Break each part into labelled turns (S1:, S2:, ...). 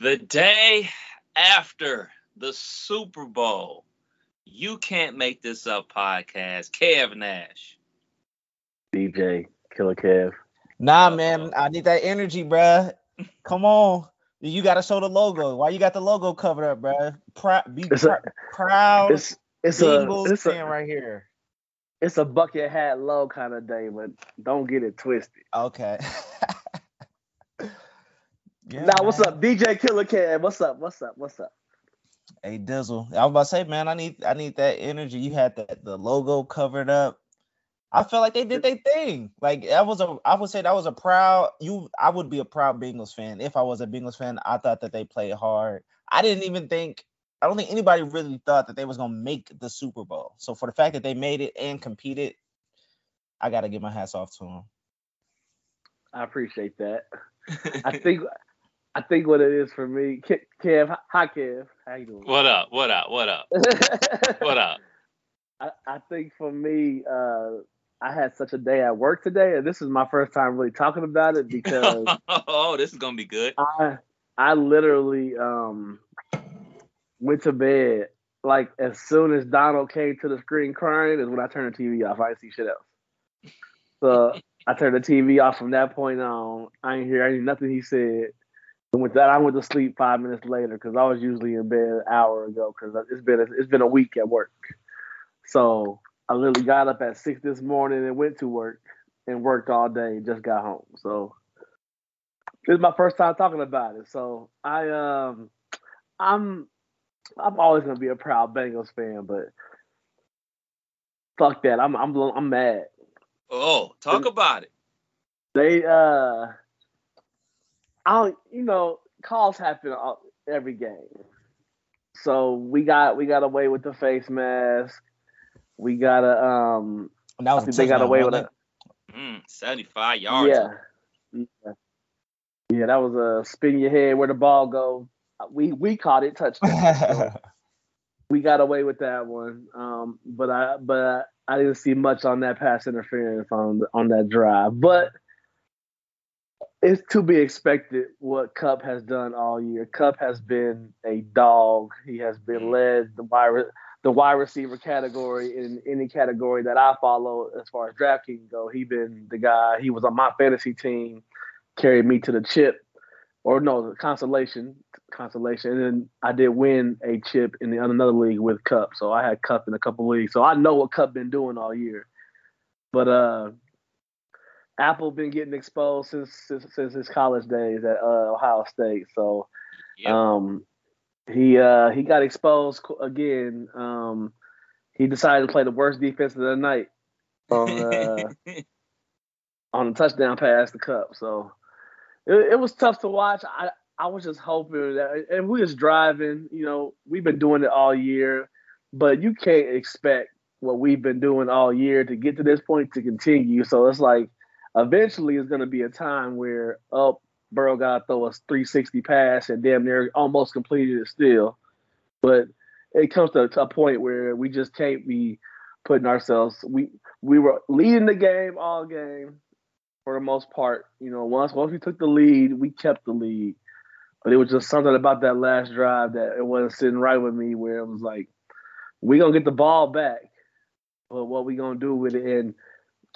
S1: The day after the Super Bowl, you can't make this up podcast. Kev Nash.
S2: DJ Killer Kev.
S3: Nah, man, I need that energy, bruh. Come on. You gotta show the logo. Why you got the logo covered up, bruh? Proud, be
S2: It's
S3: pr-
S2: a-
S3: proud.
S2: It's it's a it's
S3: fan
S2: a
S3: right here.
S2: it's a bucket hat low kind of day, but don't get it twisted.
S3: Okay. yeah,
S2: now, what's up, DJ Killer Kev? What's up? What's up? What's up?
S3: Hey Dizzle. I was about to say, man, I need I need that energy. You had that the logo covered up. I felt like they did their thing. Like that was a I would say that was a proud you I would be a proud Bengals fan. If I was a Bengals fan, I thought that they played hard. I didn't even think I don't think anybody really thought that they was gonna make the Super Bowl. So for the fact that they made it and competed, I gotta give my hats off to them.
S2: I appreciate that. I think I think what it is for me, Ke- Kev. Hi, Kev. How you doing?
S1: what up? What up? What up? What up?
S2: I, I think for me, uh, I had such a day at work today, and this is my first time really talking about it because
S1: oh, this is gonna be good.
S2: I I literally um went to bed like as soon as Donald came to the screen crying is when I turned the TV off. I didn't see shit else. So I turned the TV off from that point on. I didn't hear any nothing he said. And with that, I went to sleep five minutes later because I was usually in bed an hour ago because it's been a, it's been a week at work. So I literally got up at six this morning and went to work and worked all day. and Just got home. So this is my first time talking about it. So I um I'm I'm always gonna be a proud Bengals fan, but fuck that. I'm I'm I'm mad.
S1: Oh, talk about it.
S2: They uh I don't you know, calls happen all- every game. So we got we got away with the face mask. We got a um
S3: And that
S2: I
S3: was a
S2: think they got away with it.
S1: Mm, 75 yards.
S2: Yeah. yeah. Yeah, that was a spin your head where the ball go. We we caught it touchdown. So we got away with that one. Um, but I but I didn't see much on that pass interference on on that drive. But it's to be expected what Kupp has done all year. Kupp has been a dog. He has been led the wide the wide receiver category in any category that I follow as far as DraftKings go. He been the guy. He was on my fantasy team, carried me to the chip, or no, the consolation, consolation. And then I did win a chip in the another league with Kupp. So I had Kupp in a couple leagues. So I know what Kupp been doing all year. But uh Apple been getting exposed since since, since his college days at uh, Ohio State. So
S1: Yep.
S2: um he uh he got exposed again. Um he decided to play the worst defense of the night on uh on a touchdown pass to Kupp. So it, it was tough to watch. I I was just hoping that, and we was driving. You know, we've been doing it all year, but you can't expect what we've been doing all year to get to this point to continue. So it's like eventually it's going to be a time where oh Burrow got to throw a 360 pass and damn near almost completed it still, but it comes to, to a point where we just can't be putting ourselves. We we were leading the game all game for the most part. You know, once once we took the lead, we kept the lead. But it was just something about that last drive that it wasn't sitting right with me where it was like, we gonna get the ball back. But what we gonna do with it? And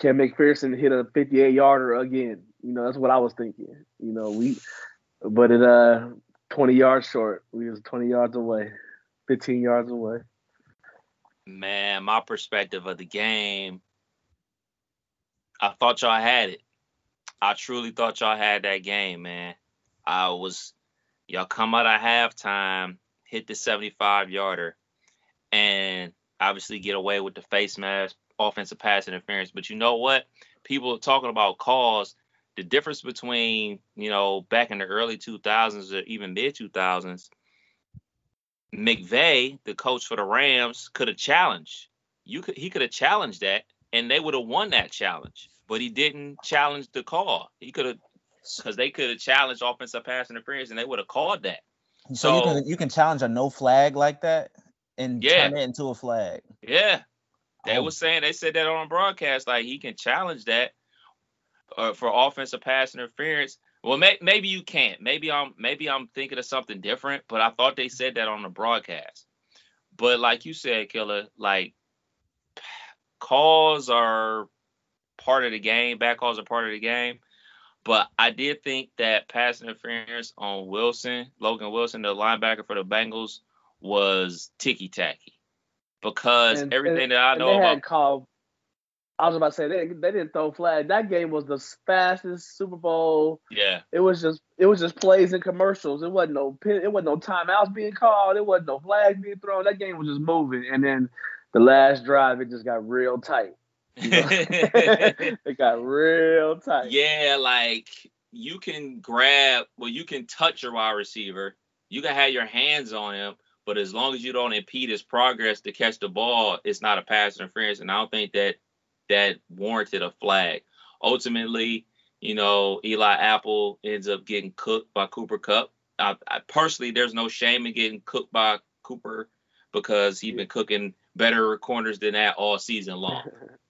S2: can McPherson hit a 58 yarder again? You know, that's what I was thinking. You know, we but it uh 20 yards short. We was 20 yards away, 15 yards away.
S1: Man, my perspective of the game, I thought y'all had it. I truly thought y'all had that game, man. I was, y'all come out of halftime, hit the 75 yarder, and obviously get away with the face mask, offensive pass interference. But you know what? People are talking about calls. The difference between, you know, back in the early 2000s or even mid 2000s, McVay, the coach for the Rams, could have challenged. You could he could have challenged that, and they would have won that challenge. But he didn't challenge the call. He could have because they could have challenged offensive pass interference, and they would have called that.
S3: So, you can you can challenge a no flag like that and
S1: Yeah.
S3: turn it into a flag.
S1: Yeah, they
S3: Oh.
S1: was saying they said that on broadcast, like he can challenge that uh, for offensive pass interference. Well, may, maybe you can't. Maybe I'm maybe I'm thinking of something different. But I thought they said that on the broadcast. But like you said, Killer, like calls are part of the game. Back calls are part of the game. But I did think that pass interference on Wilson, Logan Wilson, the linebacker for the Bengals, was ticky tacky. Because
S2: And-
S1: everything
S2: and-
S1: that I know
S2: they
S1: about
S2: had called. I was about to say they, they didn't throw flag. That game was the fastest Super Bowl.
S1: yeah,
S2: It was just it was just plays and commercials. It wasn't no pin- it wasn't no timeouts being called. It wasn't no flags being thrown. That game was just moving. And then the last drive, it just got real tight. You know? it got real tight.
S1: yeah, like you can grab, well, you can touch your wide receiver. You can have your hands on him, but as long as you don't impede his progress to catch the ball, it's not a pass interference. And I don't think that that warranted a flag. Ultimately, you know, Eli Apple ends up getting cooked by Cooper Kupp. I, I personally, there's no shame in getting cooked by Cooper because he's been cooking better corners than that all season long.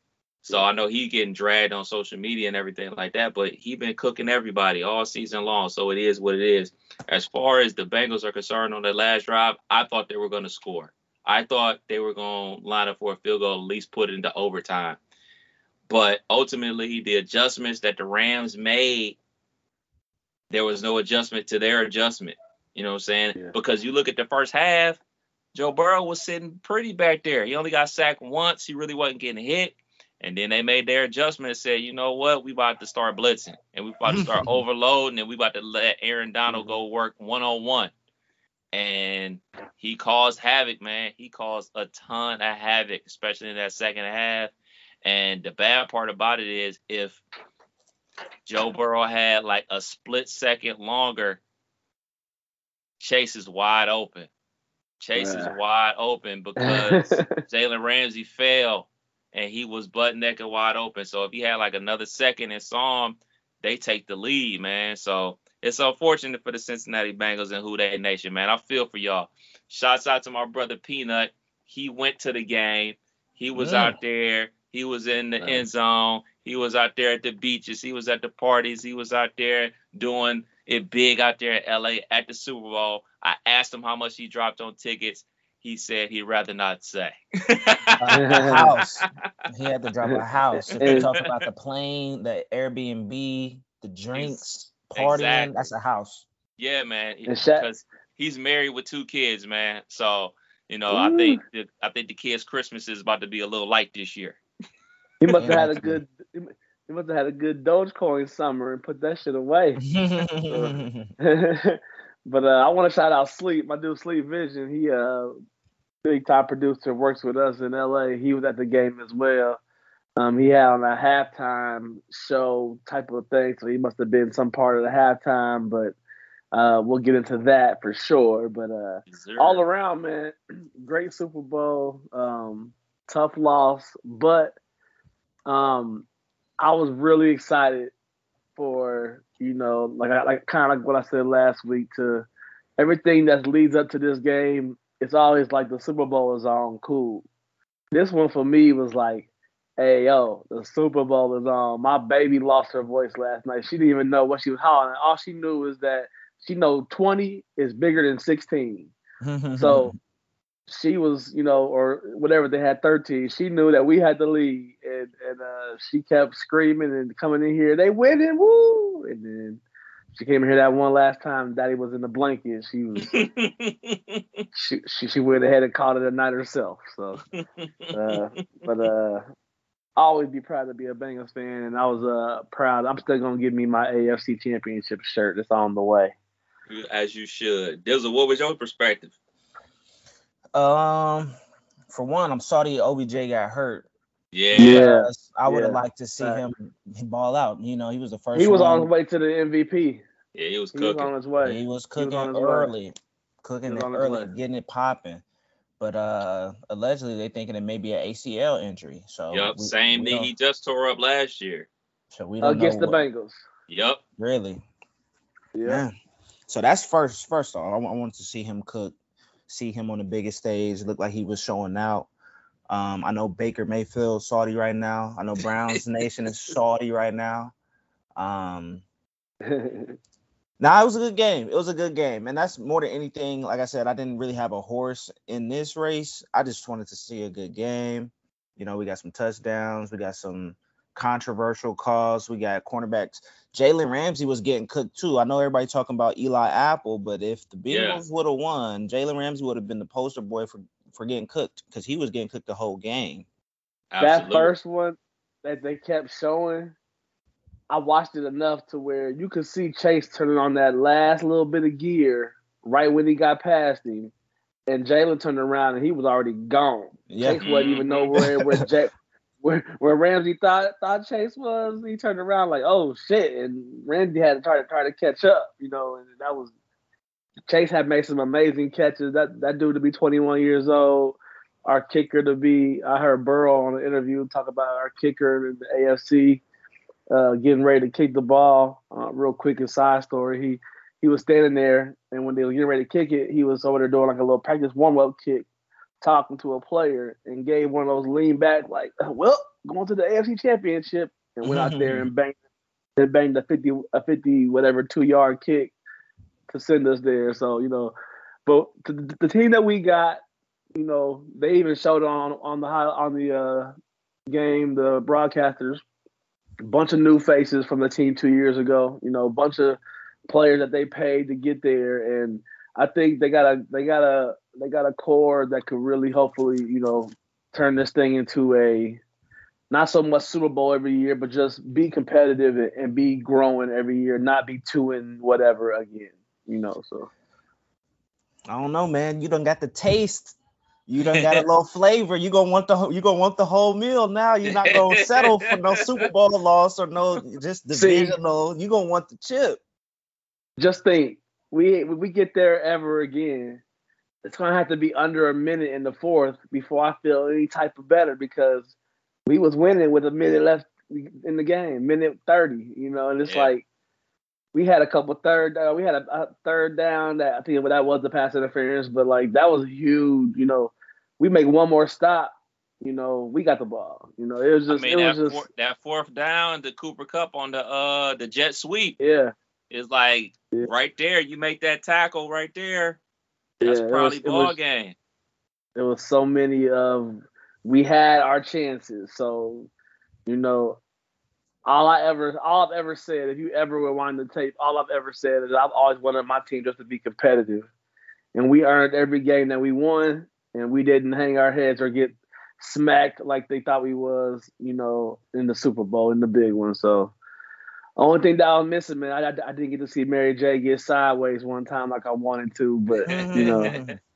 S1: So I know he getting dragged on social media and everything like that, but he been cooking everybody all season long. So it is what it is. As far as the Bengals are concerned on the last drive, I thought they were going to score. I thought they were going to line up for a field goal, at least put it into overtime. But ultimately, the adjustments that the Rams made, there was no adjustment to their adjustment. You know what I'm saying?
S2: Yeah.
S1: Because you look at the first half, Joe Burrow was sitting pretty back there. He only got sacked once. He really wasn't getting hit. And then they made their adjustment and said, you know what, we about to start blitzing and we about to start overloading and we about to let Aaron Donald go work one on one. And he caused havoc, man. He caused a ton of havoc, especially in that second half. And the bad part about it is if Joe Burrow had like a split second longer, Chase is wide open. Chase is wide open because Jalen Ramsey fell and he was butt naked wide open. So if he had like another second and saw him, they take the lead, man. So it's unfortunate for the Cincinnati Bengals and Who Dey Nation, man. I feel for y'all. Shouts out to my brother Peanut. He went to the game. He was
S3: Yeah.
S1: out there. He was in the
S2: Nice.
S1: end zone. He was out there at the beaches. He was at the parties. He was out there doing it big out there in LA at the Super Bowl. I asked him how much he dropped on tickets. He said he'd rather not say.
S3: a house. He had to drop a house. If you talk about the plane, the Airbnb, the drinks, partying,
S1: Exactly.
S3: that's a house.
S1: Yeah, man.
S2: And Sha-
S1: Because he's married with two kids, man. So you know, I think the, I think the kids' Christmas is about to be a little light this year.
S2: He must have had a good. He must have had a good Dogecoin summer and put that shit away. but uh, I want to shout out Sleep, my dude Sleep Vision. He uh big time producer, works with us in LA. He was at the game as well. Um, he had on a halftime show type of thing, so he must have been some part of the halftime. But uh, we'll get into that for sure. But uh, all around, man, great Super Bowl. Um, tough loss, but um, I was really excited for you know, like I like kind of like what I said last week to everything that leads up to this game. It's always like the Super Bowl is on, cool. This one for me was like, hey yo, the Super Bowl is on. My baby lost her voice last night. She didn't even know what she was hollering. All she knew is that she know 20 is bigger than 16. So she was, you know, or whatever they had 13. She knew that we had the lead, and and uh, she kept screaming and coming in here. They winning, woo! And then she came in here that one last time. Daddy was in the blanket. She was she she, she went ahead and called it a night herself. So, uh, but uh, I always be proud to be a Bengals fan, and I was uh proud. I'm still gonna give me my AFC Championship shirt. It's on the way.
S1: As you should. Dizzle, what was your perspective?
S3: um, for one, I'm sorry OBJ got hurt.
S1: Yeah.
S2: Yeah.
S3: Because I would have
S2: yeah.
S3: liked to see
S2: Right.
S3: him ball out. You know, he was the first.
S2: He was
S3: one.
S2: on his way to the MVP.
S1: Yeah, he was cooking.
S2: He was
S1: cooking.
S2: on his way.
S3: He was cooking
S2: on his way.
S3: early, cooking it early,
S2: way.
S3: getting it popping. But uh, allegedly, they're thinking it may be an ACL injury. So
S1: Yep.
S3: we-
S1: Same
S3: we
S1: thing he just tore up last year.
S3: So we don't
S2: against
S3: know
S2: the
S3: what-
S2: Bengals.
S1: Yep.
S3: Really,
S2: Yeah.
S3: yeah. So that's first. First off, I, I wanted to see him cook, see him on the biggest stage. It looked like he was showing out. Um, I know Baker Mayfield Saudi right now. I know Browns Nation is Saudi right now. Um, Nah, it was a good game. It was a good game, and that's more than anything. Like I said, I didn't really have a horse in this race. I just wanted to see a good game. You know, we got some touchdowns, we got some controversial calls, we got cornerbacks. Jalen Ramsey was getting cooked too. I know everybody talking about Eli Apple, but if the
S1: Yeah.
S3: Would have won, Jalen Ramsey would have been the poster boy for for getting cooked because he was getting cooked the whole game.
S2: that first one that they kept showing, I watched it enough to where you could see Chase turning on that last little bit of gear right when he got past him, and Jalen turned around and he was already gone.
S3: Yeah.
S2: Chase wasn't even know where where Jay, where where Ramsey thought thought Chase was. He turned around like, oh shit, and Ramsey had to try to try to catch up, you know, and that was Chase had made some amazing catches. That that dude to be 21 years old, our kicker to be. I heard Burrow on an interview talk about our kicker in the AFC, uh, getting ready to kick the ball. Uh, real quick, a side story. He he was standing there, and when they were getting ready to kick it, he was over there doing like a little practice warm up kick, talking to a player, and gave one of those lean back like, "Well, going to the AFC Championship," and went out there and banged and banged a 50 a 50 whatever two yard kick to send us there. So you know, but the, the team that we got, you know, they even showed on on the high on the uh, game the broadcasters, a bunch of new faces from the team two years ago. You know, bunch of players that they paid to get there, and I think they got a they got a they got a core that could really hopefully you know turn this thing into a not so much Super Bowl every year, but just be competitive and be growing every year, not be two and whatever again. You know, so
S3: I don't know, man. You don't got the taste. You don't got a little flavor. You gonna want the whole- you gonna want the whole meal now. You're not gonna settle for no Super Bowl loss or no just
S2: See?
S3: divisional. You gonna want the chip.
S2: just think we we get there ever again, it's gonna have to be under a minute in the fourth before I feel any type of better because we was winning with a minute left in the game, minute thirty, you know, and it's
S1: Yeah.
S2: like we had a couple third uh, we had a, a third down that I think that was the pass interference, but like that was huge, you know. We make one more stop, you know, we got the ball. You know, it was
S1: I
S2: just
S1: mean
S2: it
S1: that
S2: was just
S1: four, that fourth down, the Cooper Kupp on the uh the jet sweep
S2: yeah.
S1: is like
S2: Yeah.
S1: right there. You make that tackle right there. That's
S2: yeah,
S1: probably
S2: was-
S1: ball
S2: was-
S1: game.
S2: there was so many of we had our chances. So, you know, all I ever all I've ever said, if you ever rewind the tape, all I've ever said is I've always wanted my team just to be competitive. And we earned every game that we won and we didn't hang our heads or get smacked like they thought we was, you know, in the Super Bowl, in the big one. So only thing that I was missing, man, I, I, I didn't get to see Mary J get sideways one time like I wanted to, but you know,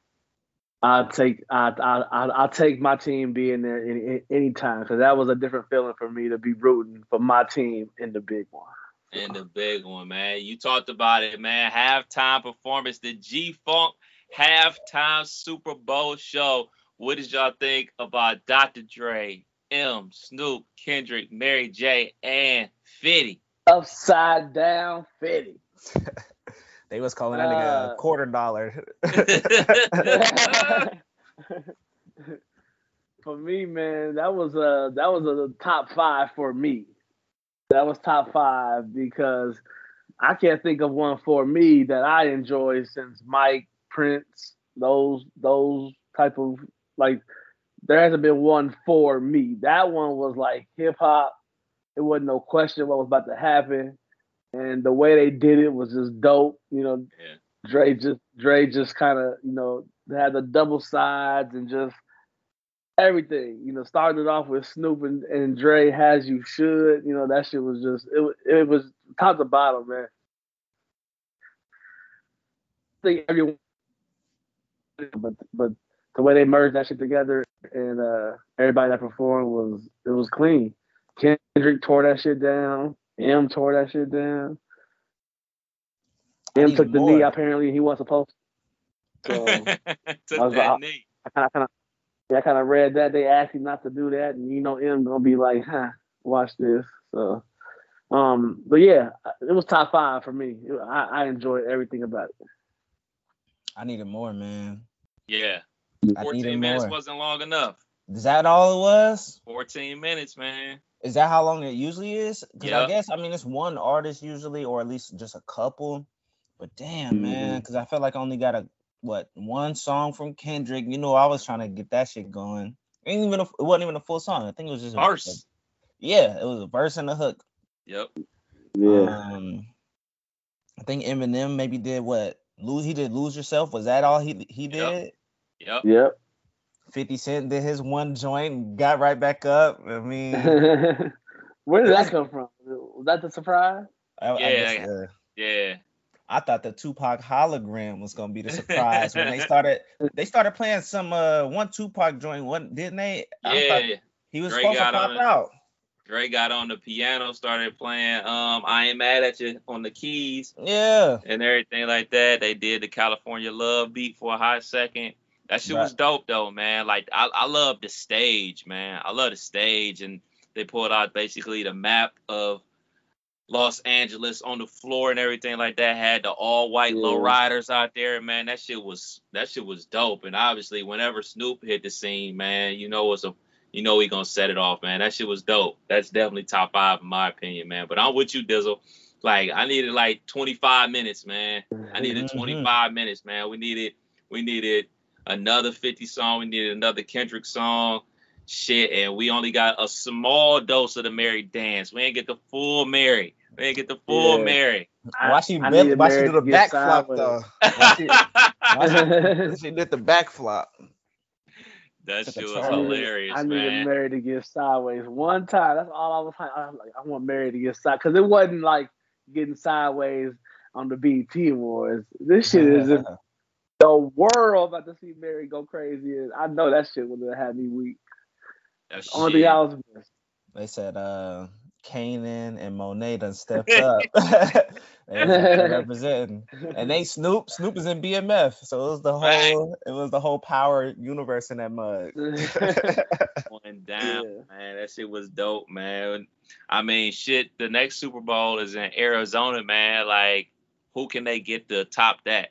S2: I'll take I I I I'll take my team being there any any time because that was a different feeling for me to be rooting for my team in the big one.
S1: In the big one, man. You talked about it, man. Halftime performance, the G Funk halftime Super Bowl show. What did y'all think about Dr. Dre, M, Snoop, Kendrick, Mary J, and Fitty?
S2: Upside down fitty.
S3: They was calling that nigga
S2: Uh,
S3: a quarter dollar.
S2: for me, man, that was a that was a top five for me. That was top five because I can't think of one for me that I enjoy since Mike Prince. Those those type of like there hasn't been one for me. That one was like hip hop. It wasn't no question what was about to happen, and the way they did it was just dope. You know,
S1: Yeah.
S2: Dre just Dre just kind of you know had the double sides and just everything. You know, started off with Snoop and, and Dre has you should. You know that shit was just it. It was top to bottom, man. I think everyone, but but the way they merged that shit together and uh everybody that performed was it was clean. Kendrick tore that shit down. M tore that shit down. M took the
S3: more.
S2: knee. Apparently, he wasn't supposed. to. So
S1: Took
S2: I was
S1: that
S2: like,
S1: knee.
S2: I kind of, kind of, yeah, I kind of read that they asked him not to do that, and you know, M gonna be like, "Huh, watch this." So, um, but yeah, it was top five for me. I, I enjoyed everything about it.
S3: I needed more, man.
S1: Yeah.
S3: I
S1: 14
S3: needed
S1: minutes
S3: more.
S1: wasn't long enough.
S3: Is that all it was?
S1: 14 minutes, man.
S3: Is that how long it usually is? Because I guess I mean it's one artist usually, or at least just a couple. But damn, man, because I felt like I only got a what one song from Kendrick. You know, I was trying to get that shit going. Ain't even a, it wasn't even a full song. I think it was just a,
S1: Verse.
S3: a- yeah, it was a verse and a hook.
S1: Yep.
S2: Yeah.
S3: Um, I think Eminem maybe did what lose. He did lose yourself. Was that all he he
S1: Yep.
S3: did?
S1: Yep.
S2: Yep.
S3: Fifty Cent did his one joint, got right back up. I mean,
S2: Where did that come from? Was that the surprise?
S3: I, I
S1: Yeah,
S3: guess, uh,
S1: Yeah.
S3: I thought the Tupac hologram was gonna be the surprise when they started. They started playing some uh one Tupac joint, one didn't they?
S1: Yeah.
S3: he was
S1: Dre
S3: supposed to
S1: got
S3: pop
S1: on
S3: out.
S1: Dre got on the piano, started playing um I Ain't Mad at You on the keys
S3: Yeah,
S1: and everything like that. They did the California Love beat for a hot second. That shit was dope though, man. Like I, I love the stage, man. I love the stage and they pulled out basically the map of Los Angeles on the floor and everything like that. Had the all white
S2: Yeah.
S1: low riders out there, man. That shit was that shit was dope. And obviously, whenever Snoop hit the scene, man, you know it's a you know he gonna set it off, man. That shit was dope. That's definitely top five in my opinion, man. But I'm with you, Dizzle. Like I needed like 25 minutes, man. I needed
S3: Mhm.
S1: 25 minutes, man. We needed we needed another 50 song. We needed another Kendrick song. Shit, and we only got a small dose of the Mary dance. We ain't get the full Mary. We ain't get the full
S2: Yeah.
S1: Mary.
S3: why she
S2: I
S3: bent-
S2: needed
S3: why she
S2: Mary
S3: do the
S2: to get
S3: back flop though? Why she, why she, she did the back flop.
S1: that shit was
S3: charge.
S1: hilarious,
S2: I needed
S1: man.
S2: Mary to get sideways one time. That's all I was. I was like, I want Mary to get sideways because it wasn't like getting sideways on the BT Awards. This shit is just the world about to see Mary go crazy. And I know that shit would have had me weak.
S1: That
S2: Only
S1: shit.
S2: thing I was missing.
S3: They said uh Kanan and Monet done stepped up. they was out there representing. And they Snoop, Snoop is in BMF. So it was the
S1: Right.
S3: whole it was the whole power universe in that mug.
S1: Going down,
S2: Yeah.
S1: man. That shit was dope, man. I mean, shit. The next Super Bowl is in Arizona, man. Like, who can they get to top that?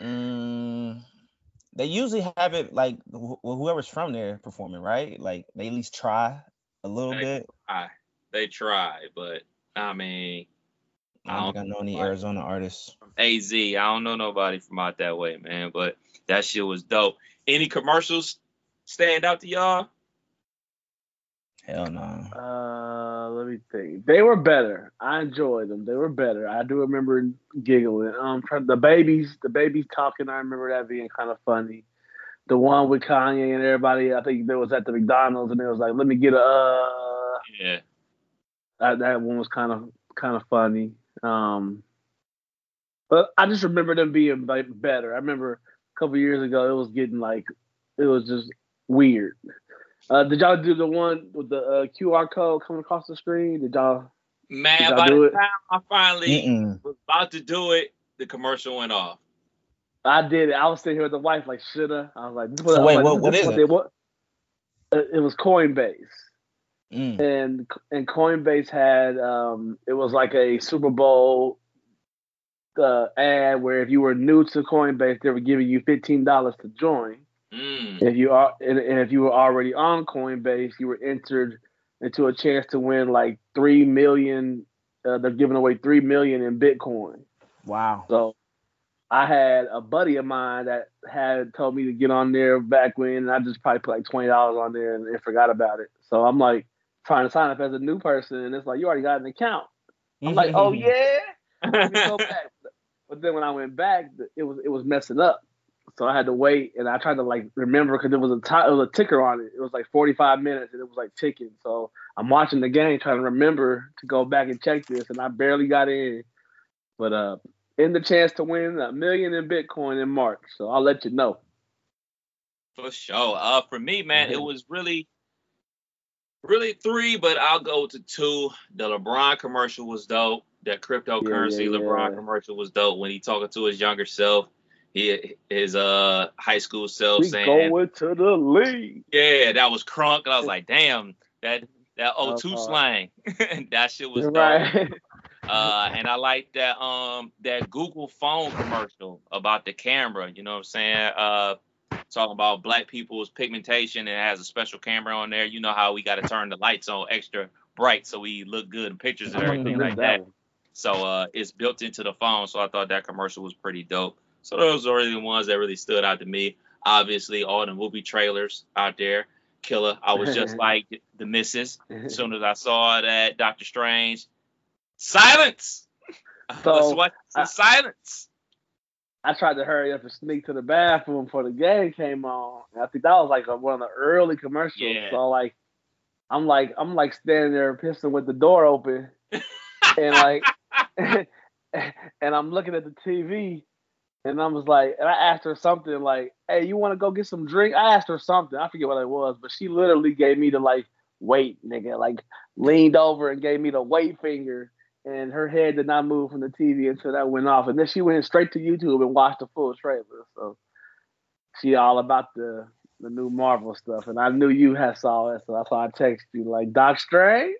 S3: Mm, they usually have it like wh- whoever's from there performing, right? Like they at least try a little
S1: Right.
S3: bit.
S1: I they try, but I mean,
S3: I don't think I know any
S1: Right.
S3: Arizona artists.
S1: AZ. I don't know nobody from out that way, man. But that shit was dope. Any commercials stand out to y'all?
S3: Hell no.
S2: Uh, let me think. They were better. I enjoyed them. They were better. I do remember giggling. Um, the babies, the babies talking. I remember that being kind of funny. The one with Kanye and everybody. I think there was at the McDonald's and it was like, "Let me get a." Uh,
S1: Yeah.
S2: that, that one was kind of kind of funny. Um, but I just remember them being like better. I remember a couple years ago it was getting like it was just weird. Uh, did y'all do the one with the uh, QR code coming across the screen? Did y'all?
S1: Man,
S2: Did y'all
S1: by
S2: do
S1: the
S2: it?
S1: time I finally
S3: Mm-mm.
S1: was about to do it, the commercial went off.
S2: I did it. I was sitting here with the wife like, shoulda. I was like,
S3: So
S2: I'm
S3: wait,
S2: like,
S3: what-
S2: this
S3: what
S2: this
S3: is
S2: they. Uh, It was Coinbase.
S3: Mm.
S2: and and Coinbase had um it was like a Super Bowl uh, ad where if you were new to Coinbase, they were giving you fifteen dollars to join.
S1: Mm.
S2: If you are and, and if you were already on Coinbase, you were entered into a chance to win like three million. Uh, they're giving away three million in Bitcoin.
S3: Wow.
S2: So I had a buddy of mine that had told me to get on there back when, and I just probably put like twenty dollars on there and, and forgot about it. So I'm like trying to sign up as a new person, and it's like you already got an account. I'm like, oh yeah, let me go back. But then when I went back, it was it was messing up. So I had to wait, and I tried to like remember because there was a it was a ticker on it. It was like 45 minutes, and it was like ticking. So I'm watching the game, trying to remember to go back and check this, and I barely got in. But uh, in the chance to win a million in Bitcoin in March. So I'll let you know.
S1: For sure. Uh, for me, man, it was really, really three, but I'll go to two. The LeBron commercial was dope. That cryptocurrency
S2: Yeah, yeah,
S1: LeBron
S2: yeah.
S1: commercial was dope when he talking to his younger self. He his uh high school self
S2: We
S1: saying,
S2: going to the league.
S1: "Yeah, that was crunk." And I was like, "Damn, that that O2
S2: Uh, uh,
S1: slang, that shit was dope."
S2: right.
S1: Uh, and I like that um that Google phone commercial about the camera. You know what I'm saying? Uh, talking about black people's pigmentation and it has a special camera on there. You know how we got to turn the lights on extra bright so we look good in pictures and everything like that. So uh, it's built into the phone. So I thought that commercial was pretty dope. So those are the ones that really stood out to me. Obviously, all the movie trailers out there. Killer. I was just like the missus. As soon as I saw that Doctor Strange, silence. So, Let's the silence.
S2: I tried to hurry up and sneak to the bathroom before the game came on. I think that was like a, one of the early commercials. Yeah. So like, I'm like I'm like standing there pissing with the door open, and like, and I'm looking at the TV, and I was like, and I asked her something like, "Hey, you want to go get some drink?" I asked her something. I forget what it was, but she literally gave me the like wait, nigga, like leaned over and gave me the wait finger and her head did not move from the TV until that went off. And then she went straight to YouTube and watched the full trailer. So she all about the the new Marvel stuff. And I knew you had saw it, so that's why I texted you like Doc Strange.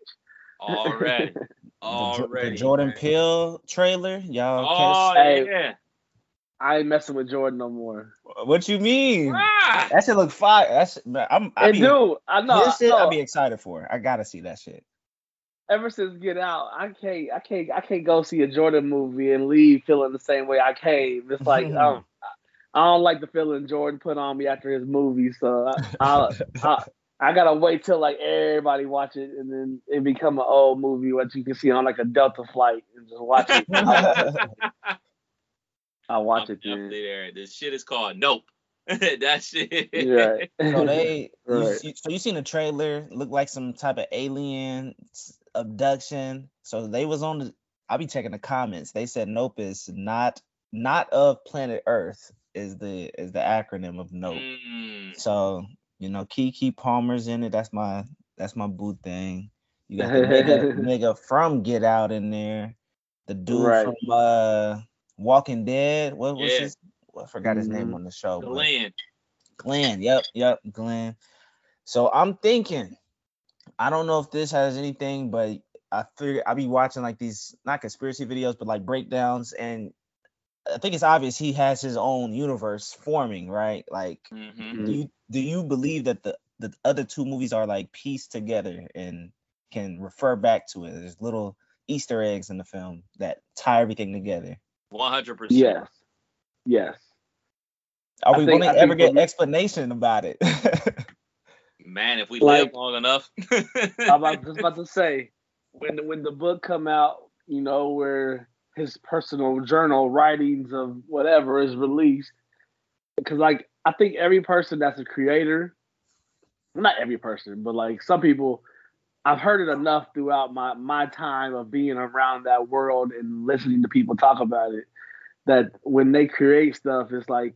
S1: Already. Already.
S3: The, the Jordan man. Peele trailer, y'all.
S1: Oh catch? yeah.
S2: I ain't messing with Jordan no more.
S3: What you mean? Ah. That shit look fire. That's I'm. I
S2: it be, do. I know.
S3: This shit, I'll be excited for. I gotta see that shit
S2: ever since Get Out, I can't, I can't, I can't go see a Jordan movie and leave feeling the same way I came. It's like I, don't, I don't like the feeling Jordan put on me after his movie, so I, I, I, I, gotta wait till like everybody watch it and then it become an old movie what you can see on like a Delta flight and just watch it. I watch
S1: I'm
S2: it. Definitely
S1: there. This shit is called Nope. that shit.
S3: Right. So they, right. you, so you seen the trailer? Look like some type of alien abduction. So they was on the. I'll be checking the comments. They said Nope is not not of planet Earth is the is the acronym of Nope. Mm. So you know Keke Palmer's in it. That's my that's my boo thing. You got the nigga, nigga from Get Out in there. The dude right. from uh Walking Dead. What was yeah. his? Well, I forgot his name mm-hmm. on the show.
S1: Glenn.
S3: Glenn. Yep. Yep. Glenn. So I'm thinking I don't know if this has anything, but I figure I'll be watching like these not conspiracy videos, but like breakdowns, and I think it's obvious he has his own universe forming, right? Like, mm-hmm. do you do you believe that the the other two movies are like pieced together and can refer back to it? There's little Easter eggs in the film that tie everything together.
S1: One hundred percent.
S2: Yes. Yes.
S3: Are we going to ever get explanation about it?
S1: Man, if we like, live long enough.
S2: I was just about to say, when when the book come out, you know, where his personal journal writings of whatever is released, because like I think every person that's a creator, not every person, but like some people, I've heard it enough throughout my my time of being around that world and listening to people talk about it, that when they create stuff, it's like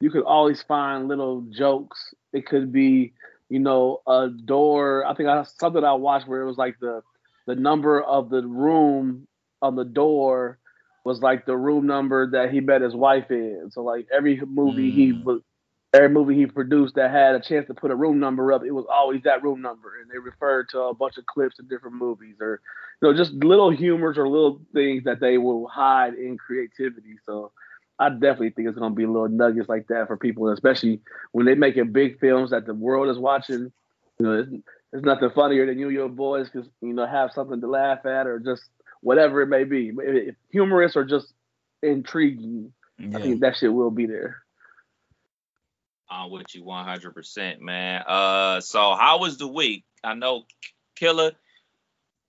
S2: you could always find little jokes. It could be you know, a door. I think I something I watched where it was like the the number of the room on the door was like the room number that he met his wife in. So like every movie mm. he every movie he produced that had a chance to put a room number up, it was always that room number, and they referred to a bunch of clips in different movies, or you know, just little humors or little things that they will hide in creativity. So I definitely think it's gonna be little nuggets like that for people, especially when they making big films that the world is watching. You know, it's, it's nothing funnier than you and your boys because you know have something to laugh at or just whatever it may be, if humorous or just intriguing. Yeah. I think that shit will be there.
S1: I'm with you 100%, man. Uh, so how was the week? I know Killer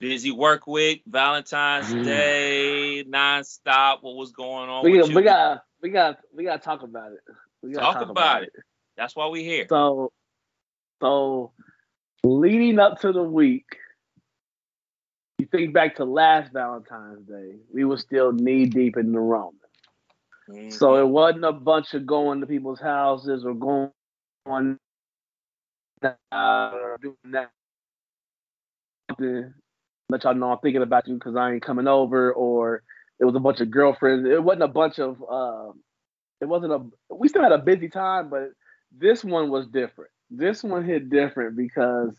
S1: busy work week, Valentine's mm. Day, nonstop. What was going on?
S2: We, we got we got we got to talk about it. We
S1: talk, talk about, about it. it. That's why we here.
S2: So so leading up to the week, you think back to last Valentine's Day, we were still knee deep in the Roman. Mm-hmm. So it wasn't a bunch of going to people's houses or going on uh, doing that let y'all know I'm thinking about you because I ain't coming over, or it was a bunch of girlfriends. It wasn't a bunch of. Uh, it wasn't a. We still had a busy time, but this one was different. This one hit different because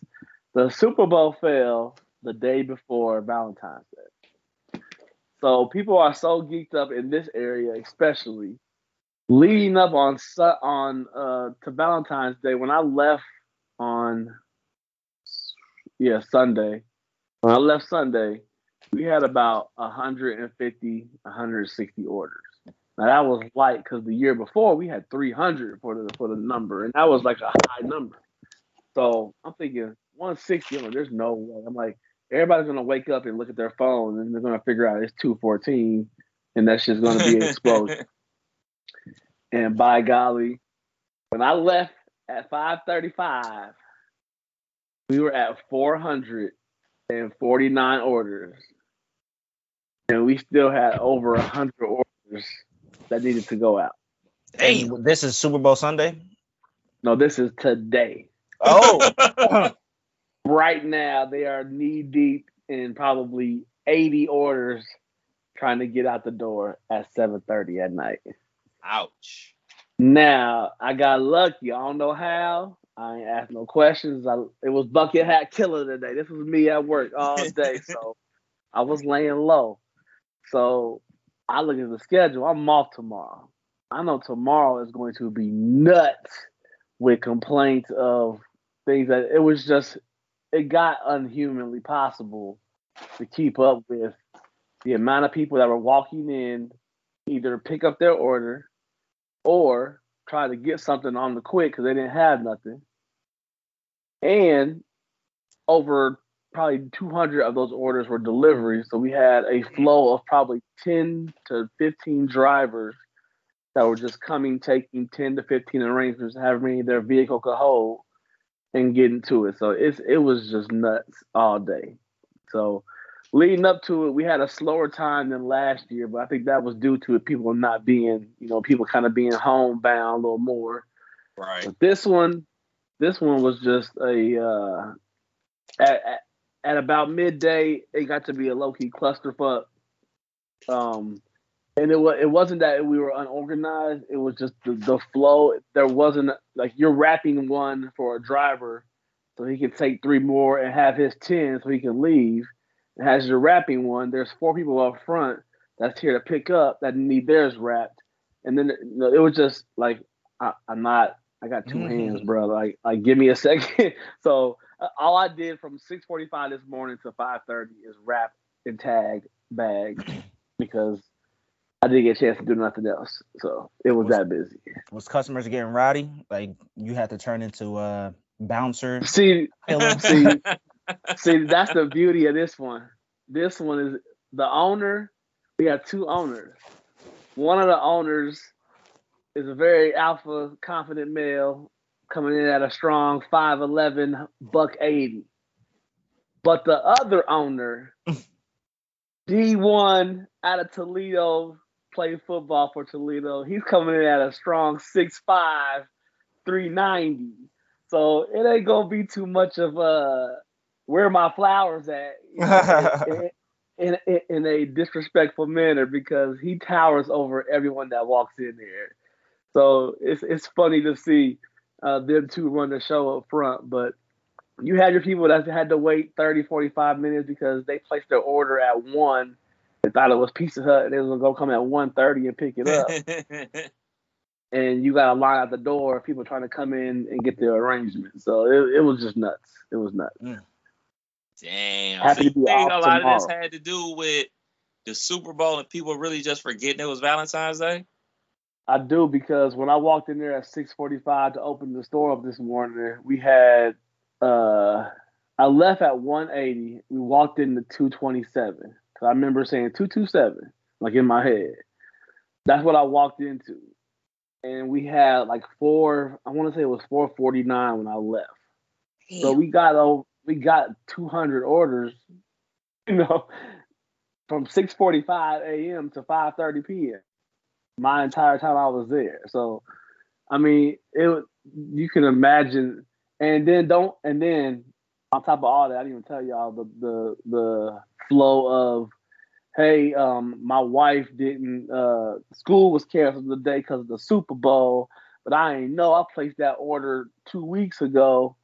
S2: the Super Bowl fell the day before Valentine's Day. So people are so geeked up in this area, especially leading up on on uh to Valentine's Day when I left on yeah Sunday. When I left Sunday we had about 150 160 orders. Now that was light because the year before we had 300 for the for the number and that was like a high number. So I'm thinking 160 I'm like, there's no way. I'm like everybody's gonna wake up and look at their phone and they're gonna figure out it's 214 and that's just gonna be an explosion and by golly, when I left at 535, we were at 449 orders. And we still had over 100 orders that needed to go out.
S3: Hey, this is Super Bowl Sunday?
S2: No, this is today.
S3: Oh.
S2: right now, they are knee deep in probably 80 orders trying to get out the door at 7:30 at night.
S1: Ouch.
S2: Now I got lucky. I don't know how. I ain't asked no questions. I, it was bucket hat killer today. This was me at work all day, so I was laying low. So I look at the schedule. I'm off tomorrow. I know tomorrow is going to be nuts with complaints of things that it was just it got unhumanly possible to keep up with the amount of people that were walking in either pick up their order or try to get something on the quick because they didn't have nothing. And over probably 200 of those orders were deliveries. So we had a flow of probably 10 to 15 drivers that were just coming, taking 10 to 15 arrangements, however many their vehicle could hold, and getting to it. So it's it was just nuts all day. So leading up to it, we had a slower time than last year, but I think that was due to people not being, you know, people kind of being homebound a little more.
S1: Right.
S2: But this one, this one was just a uh, at, at, at about midday, it got to be a low key clusterfuck. Um, and it was it wasn't that we were unorganized. It was just the, the flow. There wasn't like you're wrapping one for a driver, so he can take three more and have his ten, so he can leave has your wrapping one. There's four people up front that's here to pick up that need theirs wrapped, and then it was just like I, am not. I got 2 mm-hmm. hands, bro. Like, like give me a second. so uh, all I did from 6:45 this morning to 5:30 is wrap and tag bags because I didn't get a chance to do nothing else. So it was, was that busy.
S3: Was customers getting rowdy? Like you had to turn into a bouncer?
S2: See, see, See, that's the beauty of this one. This one is the owner. We have two owners. One of the owners is a very alpha, confident male coming in at a strong 5'11, buck 80. But the other owner, D1 out of Toledo, played football for Toledo. He's coming in at a strong 6'5, 390. So it ain't gonna be too much of a where my flowers at in, in, in, in, a disrespectful manner because he towers over everyone that walks in there. So it's it's funny to see uh, them two run the show up front, but you had your people that had to wait 30, 45 minutes because they placed their order at one and thought it was Pizza Hut and they was gonna go come at 1.30 and pick it up. and you got a line at the door of people trying to come in and get their arrangement. So it, it was just nuts. It was nuts.
S1: Mm. Damn. Happy so you think a lot tomorrow. of this had to do with the Super Bowl and people really just forgetting it was Valentine's Day?
S2: I do because when I walked in there at 6:45 to open the store up this morning, we had uh I left at 180. We walked into 227. Cause I remember saying 227 like in my head. That's what I walked into. And we had like four, I want to say it was 449 when I left. Damn. So we got over we got 200 orders, you know, from 6:45 a.m. to 5:30 p.m. My entire time I was there. So, I mean, it you can imagine, and then don't, and then on top of all that, I didn't even tell y'all the the the flow of, hey, um, my wife didn't, uh, school was canceled today because of the Super Bowl, but I ain't know I placed that order two weeks ago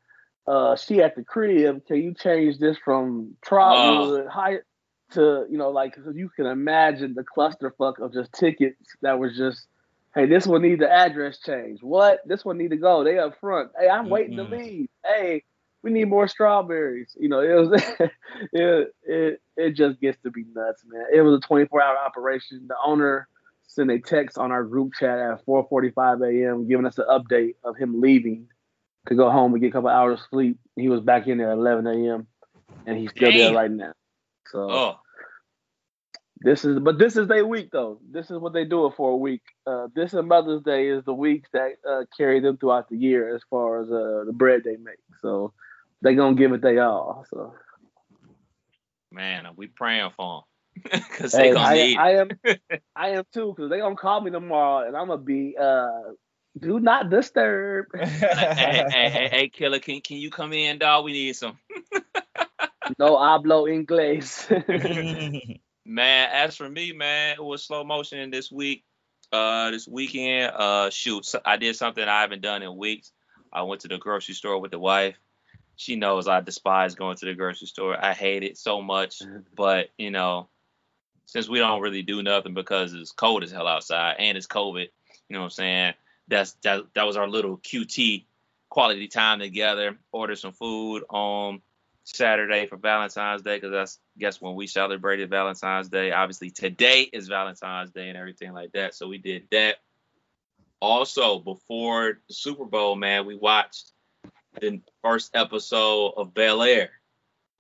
S2: uh, she at the crib. Can you change this from Trotwood uh. high to you know like so you can imagine the clusterfuck of just tickets that was just Hey, this one need the address change. What? This one need to go. They up front. Hey, I'm waiting
S3: Mm-mm.
S2: to leave. Hey, we need more strawberries. You know, it was it, it it just gets to be nuts, man. It was a 24 hour operation. The owner sent a text on our group chat at 4:45 a.m. giving us an update of him leaving to go home and get a couple hours of sleep. He was back in there at 11 a.m. and he's still
S1: Damn.
S2: there right now. So
S1: Oh,
S2: this is, but this is their week though. This is what they do it for a week. Uh, this and Mother's Day is the weeks that uh, carry them throughout the year as far as uh, the bread they make. So they gonna give it they all. So
S1: man, we praying for them because
S2: hey,
S1: they gonna
S2: I,
S1: need.
S2: I am, I am too, because they gonna call me tomorrow and I'm gonna be uh, do not disturb.
S1: hey, hey, hey, hey, hey, killer, can can you come in, dog? We need some.
S2: no hablo inglés.
S1: Man, as for me, man, it was slow motion this week. Uh, this weekend, uh, shoot, so- I did something I haven't done in weeks. I went to the grocery store with the wife. She knows I despise going to the grocery store. I hate it so much. Mm-hmm. But you know, since we don't really do nothing because it's cold as hell outside and it's COVID, you know what I'm saying? That's that that was our little QT quality time together. Ordered some food on Saturday for Valentine's Day because that's guess when we celebrated Valentine's Day. Obviously today is Valentine's Day and everything like that. So we did that. Also, before the Super Bowl, man, we watched the first episode of Bel Air.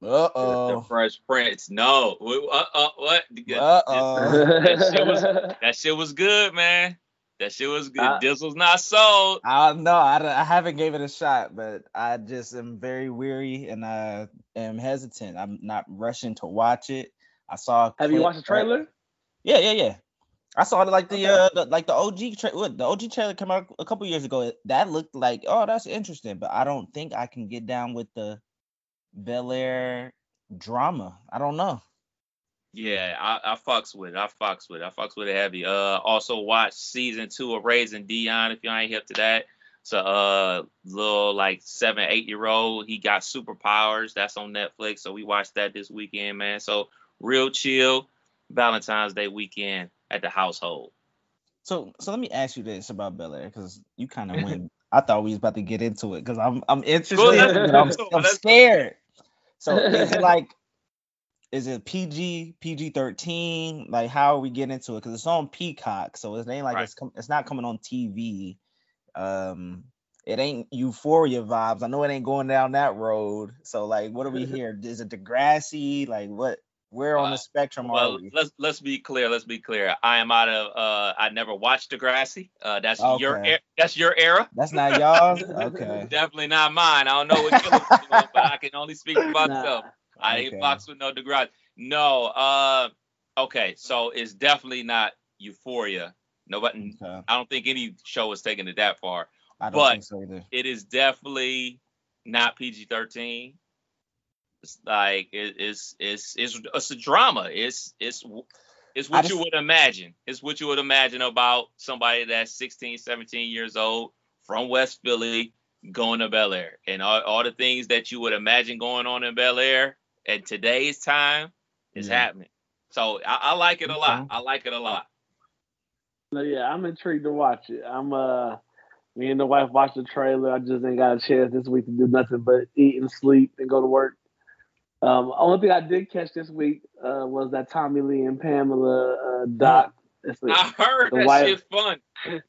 S3: Uh oh.
S1: The
S3: oh.
S1: Fresh Prince. No. Uh, uh, what?
S3: Uh oh.
S1: That shit was- That shit was good, man. That shit was good.
S2: I-
S1: was not sold.
S3: I no, I, don't- I haven't gave it a shot, but I just am very weary and I am hesitant. I'm not rushing to watch it. I saw.
S2: Have you watched the trailer?
S3: Yeah, yeah, yeah. I saw it like the
S2: Okay.
S3: uh the, like the OG tra- what the OG trailer came out a couple years ago. That looked like oh that's interesting, but I don't think I can get down with the Bel Air drama. I don't know.
S1: Yeah, I, I fucks with it. I fucks with it. I fucks with it heavy. Uh, also watch season two of Raising Dion if you ain't hip to that. It's a uh, little like seven, eight year old. He got superpowers. That's on Netflix. So we watched that this weekend, man. So real chill Valentine's Day weekend at the household.
S3: So so let me ask you this about Bel Air because you kind of went. I thought we was about to get into it because I'm I'm interested, I'm, I'm scared. So is it like is it PG PG thirteen? Like how are we getting into it? Because it's on Peacock, so it ain't like
S1: Right.
S3: it's com- it's not coming on TV. Um, it ain't Euphoria vibes. I know it ain't going down that road. So like, what are we here? Is it Degrassi? Like what? Where on
S1: Uh,
S3: the spectrum are
S1: Well,
S3: we?
S1: let's let's be clear. Let's be clear. I am out of. Uh, I never watched Degrassi. Uh, that's your
S3: Okay.
S1: e- that's your era.
S3: That's not y'all's. Okay.
S1: Definitely not mine. I don't know what you're doing, but I can only speak for myself.
S2: Nah.
S1: I ain't
S3: Okay.
S1: box with no Degrassi. No. Uh. Okay. So it's definitely not Euphoria. Nobody.
S3: Okay.
S1: I don't think any show is taking it that far.
S3: I don't
S1: But-
S3: think so either.
S1: It is definitely not PG-13. It's like it, it's it's it's it's a drama. It's it's it's
S3: I
S1: what you would imagine. It's what you would imagine about somebody that's 16, 17 years old from West Philly going to Bel Air. And all, all the things that you would imagine going on in Bel Air at today's time is
S3: Yeah.
S1: happening. So I, I like it a lot. I like it a lot.
S2: No, yeah, I'm intrigued to watch it. I'm uh me and the wife watched the trailer. I just ain't got a chance this week to do nothing but eat and sleep and go to work. Um, only thing I did catch this week uh, was that Tommy Lee and Pamela uh, doc. It's a-
S1: I heard
S2: The
S1: that
S2: wife-
S1: shit fun.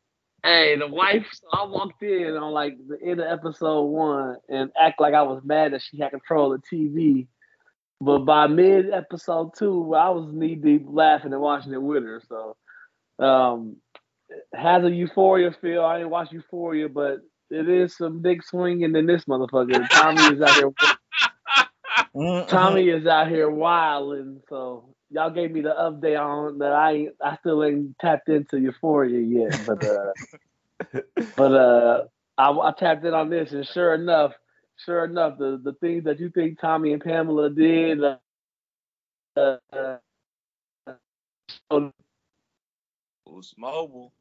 S2: hey, the wife. So I walked in on like the end of episode one and act like I was mad that she had control of the TV. But by mid episode two, I was knee deep laughing and watching it with her. So, um, it has a Euphoria feel. I didn't watch Euphoria, but it is some big swinging in this motherfucker. Tommy is out here. Tommy is out here wilding. So y'all gave me the update on that. I ain't- I still ain't tapped into Euphoria yet, but uh, but uh, I, I tapped in on this, and sure enough, sure enough, the the things that you think Tommy and Pamela did. Uh, uh,
S1: Boost Mobile.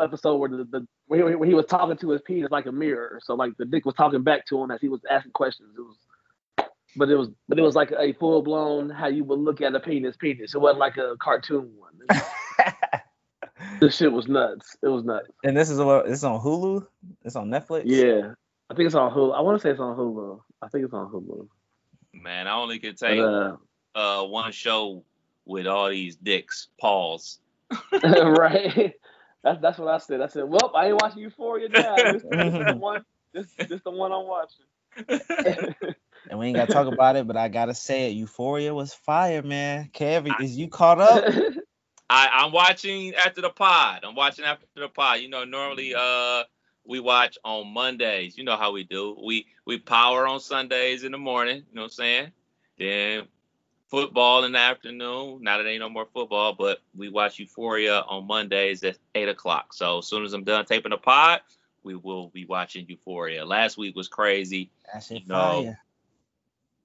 S2: episode where the, the where he, where he was talking to his penis like a mirror. So like the dick was talking back to him as he was asking questions. It was, but it was but it was like a full blown how you would look at a penis penis. It wasn't like a cartoon one. This shit was nuts. It was nuts.
S3: And this is what it's on Hulu. It's on Netflix.
S2: Yeah, I think it's on Hulu. I want to say it's on Hulu. I think it's on Hulu.
S1: Man, I only can
S2: But,
S1: take
S2: uh,
S1: uh one show with all these dicks. Pause.
S2: right. That's that's what I said. I said, "Well, I ain't watching Euphoria now. This, this is the one. This this the one I'm watching."
S3: And we ain't gotta talk about it, but I gotta say it. Euphoria was fire, man. Kev, is you caught up?
S1: I, I'm watching after the pod. I'm watching after the pod. You know, normally uh we watch on Mondays. You know how we do. We we power on Sundays in the morning, you know what I'm saying? Then football in the afternoon. Now that ain't no more football, but we watch Euphoria on Mondays at eight o'clock. So as soon as I'm done taping the pod, we will be watching Euphoria. Last week was crazy.
S3: That shit
S1: No.
S3: fire.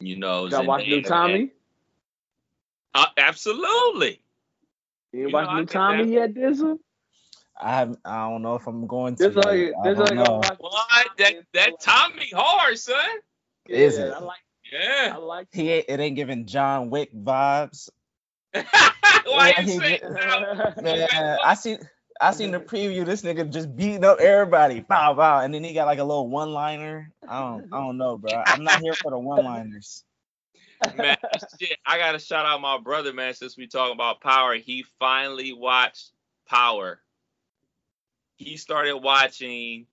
S1: You know,
S2: Y'all watch New Tommy?
S1: Uh, absolutely.
S2: You
S1: You
S2: watch New Tommy yet, Dizzle?
S3: I have, I don't know if I'm going to.
S2: This like
S3: I
S2: this
S3: don't
S2: like
S3: know.
S2: watch
S1: What? That that Tommy hard, son.
S3: Is it?
S2: I like I
S1: Yeah.
S2: like
S3: He ain't, it ain't giving John Wick vibes.
S1: Why
S3: Yeah,
S1: you
S3: he
S1: say that?
S3: Man, I see I seen the preview. This nigga just beating up everybody. Bow bow. And then he got like a little one liner. I don't I don't know, bro. I'm not here for the one liners.
S1: man, shit, I gotta shout out my brother, man. Since we talking about Power, he finally watched Power. He started watching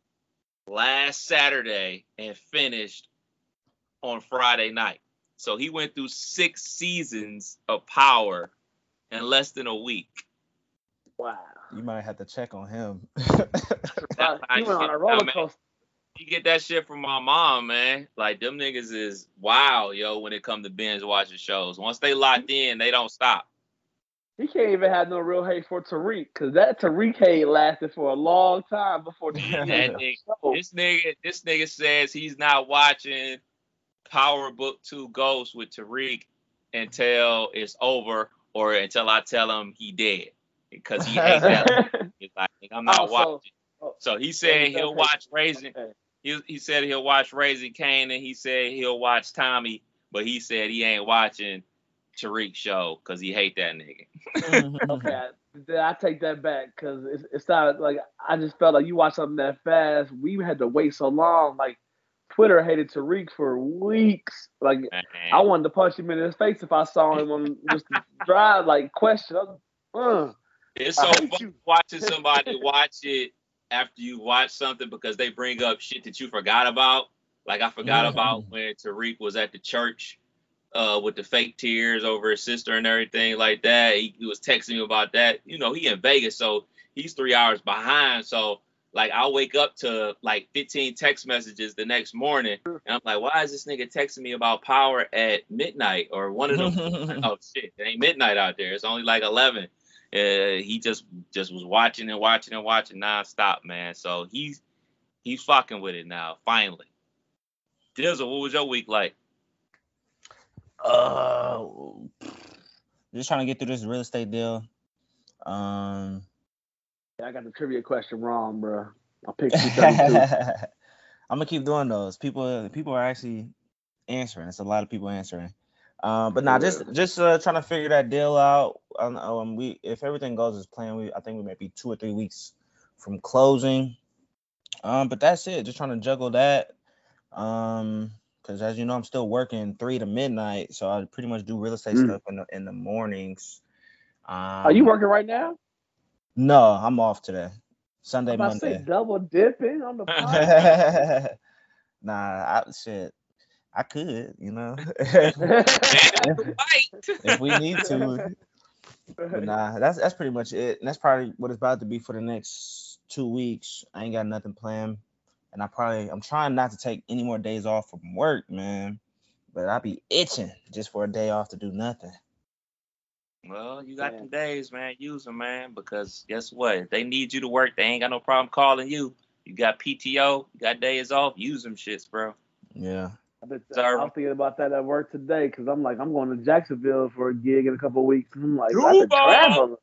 S1: last Saturday and finished on Friday night. So he went through six seasons of Power in less than a week.
S2: wow.
S3: You might have to check on him.
S1: That's how
S2: He went on a roller coaster.
S1: You get that shit from my mom, man. Like them niggas is wow, yo, when it come to binge watching shows. Once they locked in, they don't stop.
S2: He can't even have no real hate for Tariq because that Tariq hate lasted for a long time before the
S1: nigga, this nigga, this nigga says he's not watching Power Book Two Ghosts with Tariq until it's over or until I tell him he dead because he hates that. He's like, I'm not
S2: Oh, so-
S1: watching.
S2: oh,
S1: So he said
S2: he
S1: he'll watch Raising.
S2: Okay.
S1: He, he said he'll watch Raising Kane and he said he'll watch Tommy, but he said he ain't watching Tariq show because he hate that nigga.
S2: Okay, I, I take that back because it, it started like I just felt like you watch something that fast. We had to wait so long. Like Twitter hated Tariq for weeks. Like
S1: Man,
S2: I wanted to punch him in his face if I saw him on just drive. Like question, uh,
S1: it's so fun
S2: you.
S1: watching somebody watch it after you watch something because they bring up shit that you forgot about. Like I forgot
S3: Mhm.
S1: about when Tariq was at the church uh, with the fake tears over his sister and everything like that. He, he was texting me about that. You know, he in Vegas, so he's three hours behind. So like I'll wake up to like 15 text messages the next morning, and I'm like, why is this nigga texting me about power at midnight or one of them? oh shit, it ain't midnight out there. It's only like 11. Uh, he just just was watching and watching and watching nonstop, man. So he's he's fucking with it now, finally. Dizzle, what was your week like?
S3: Uh, just trying to get through this real estate deal. Um,
S2: I got the trivia question wrong, bro. I picked 232.
S3: I'm gonna keep doing those. People, people are actually answering. It's a lot of people answering. Um, but now nah, just just uh, trying to figure that deal out. Um, um, we if everything goes as planned, we I think we might be two or three weeks from closing. Um, but that's it. Just trying to juggle that. Um, because as you know, I'm still working three to midnight, so I pretty much do real estate
S2: Mm.
S3: stuff in the in the mornings. Um,
S2: Are you working right now?
S3: No, I'm off today. Sunday,
S2: I'm to say
S3: Monday.
S2: double dipping on the
S3: nah, I, shit, I could, you know, if we need to. But nah, that's that's pretty much it. And that's probably what it's about to be for the next two weeks. I ain't got nothing planned, and I probably I'm trying not to take any more days off from work, man. But I be itching just for a day off to do nothing.
S1: Well, you got
S2: Yeah.
S1: them days, man. Use them, man, because guess what? If they need you to work, they ain't got no problem calling you. You got PTO, you got days off. Use them shits, bro.
S3: Yeah.
S2: I, bet-
S1: Sorry.
S2: I was thinking about that at work today because I'm like, I'm going to Jacksonville for a gig in a couple of weeks. And I'm like, I've been traveling.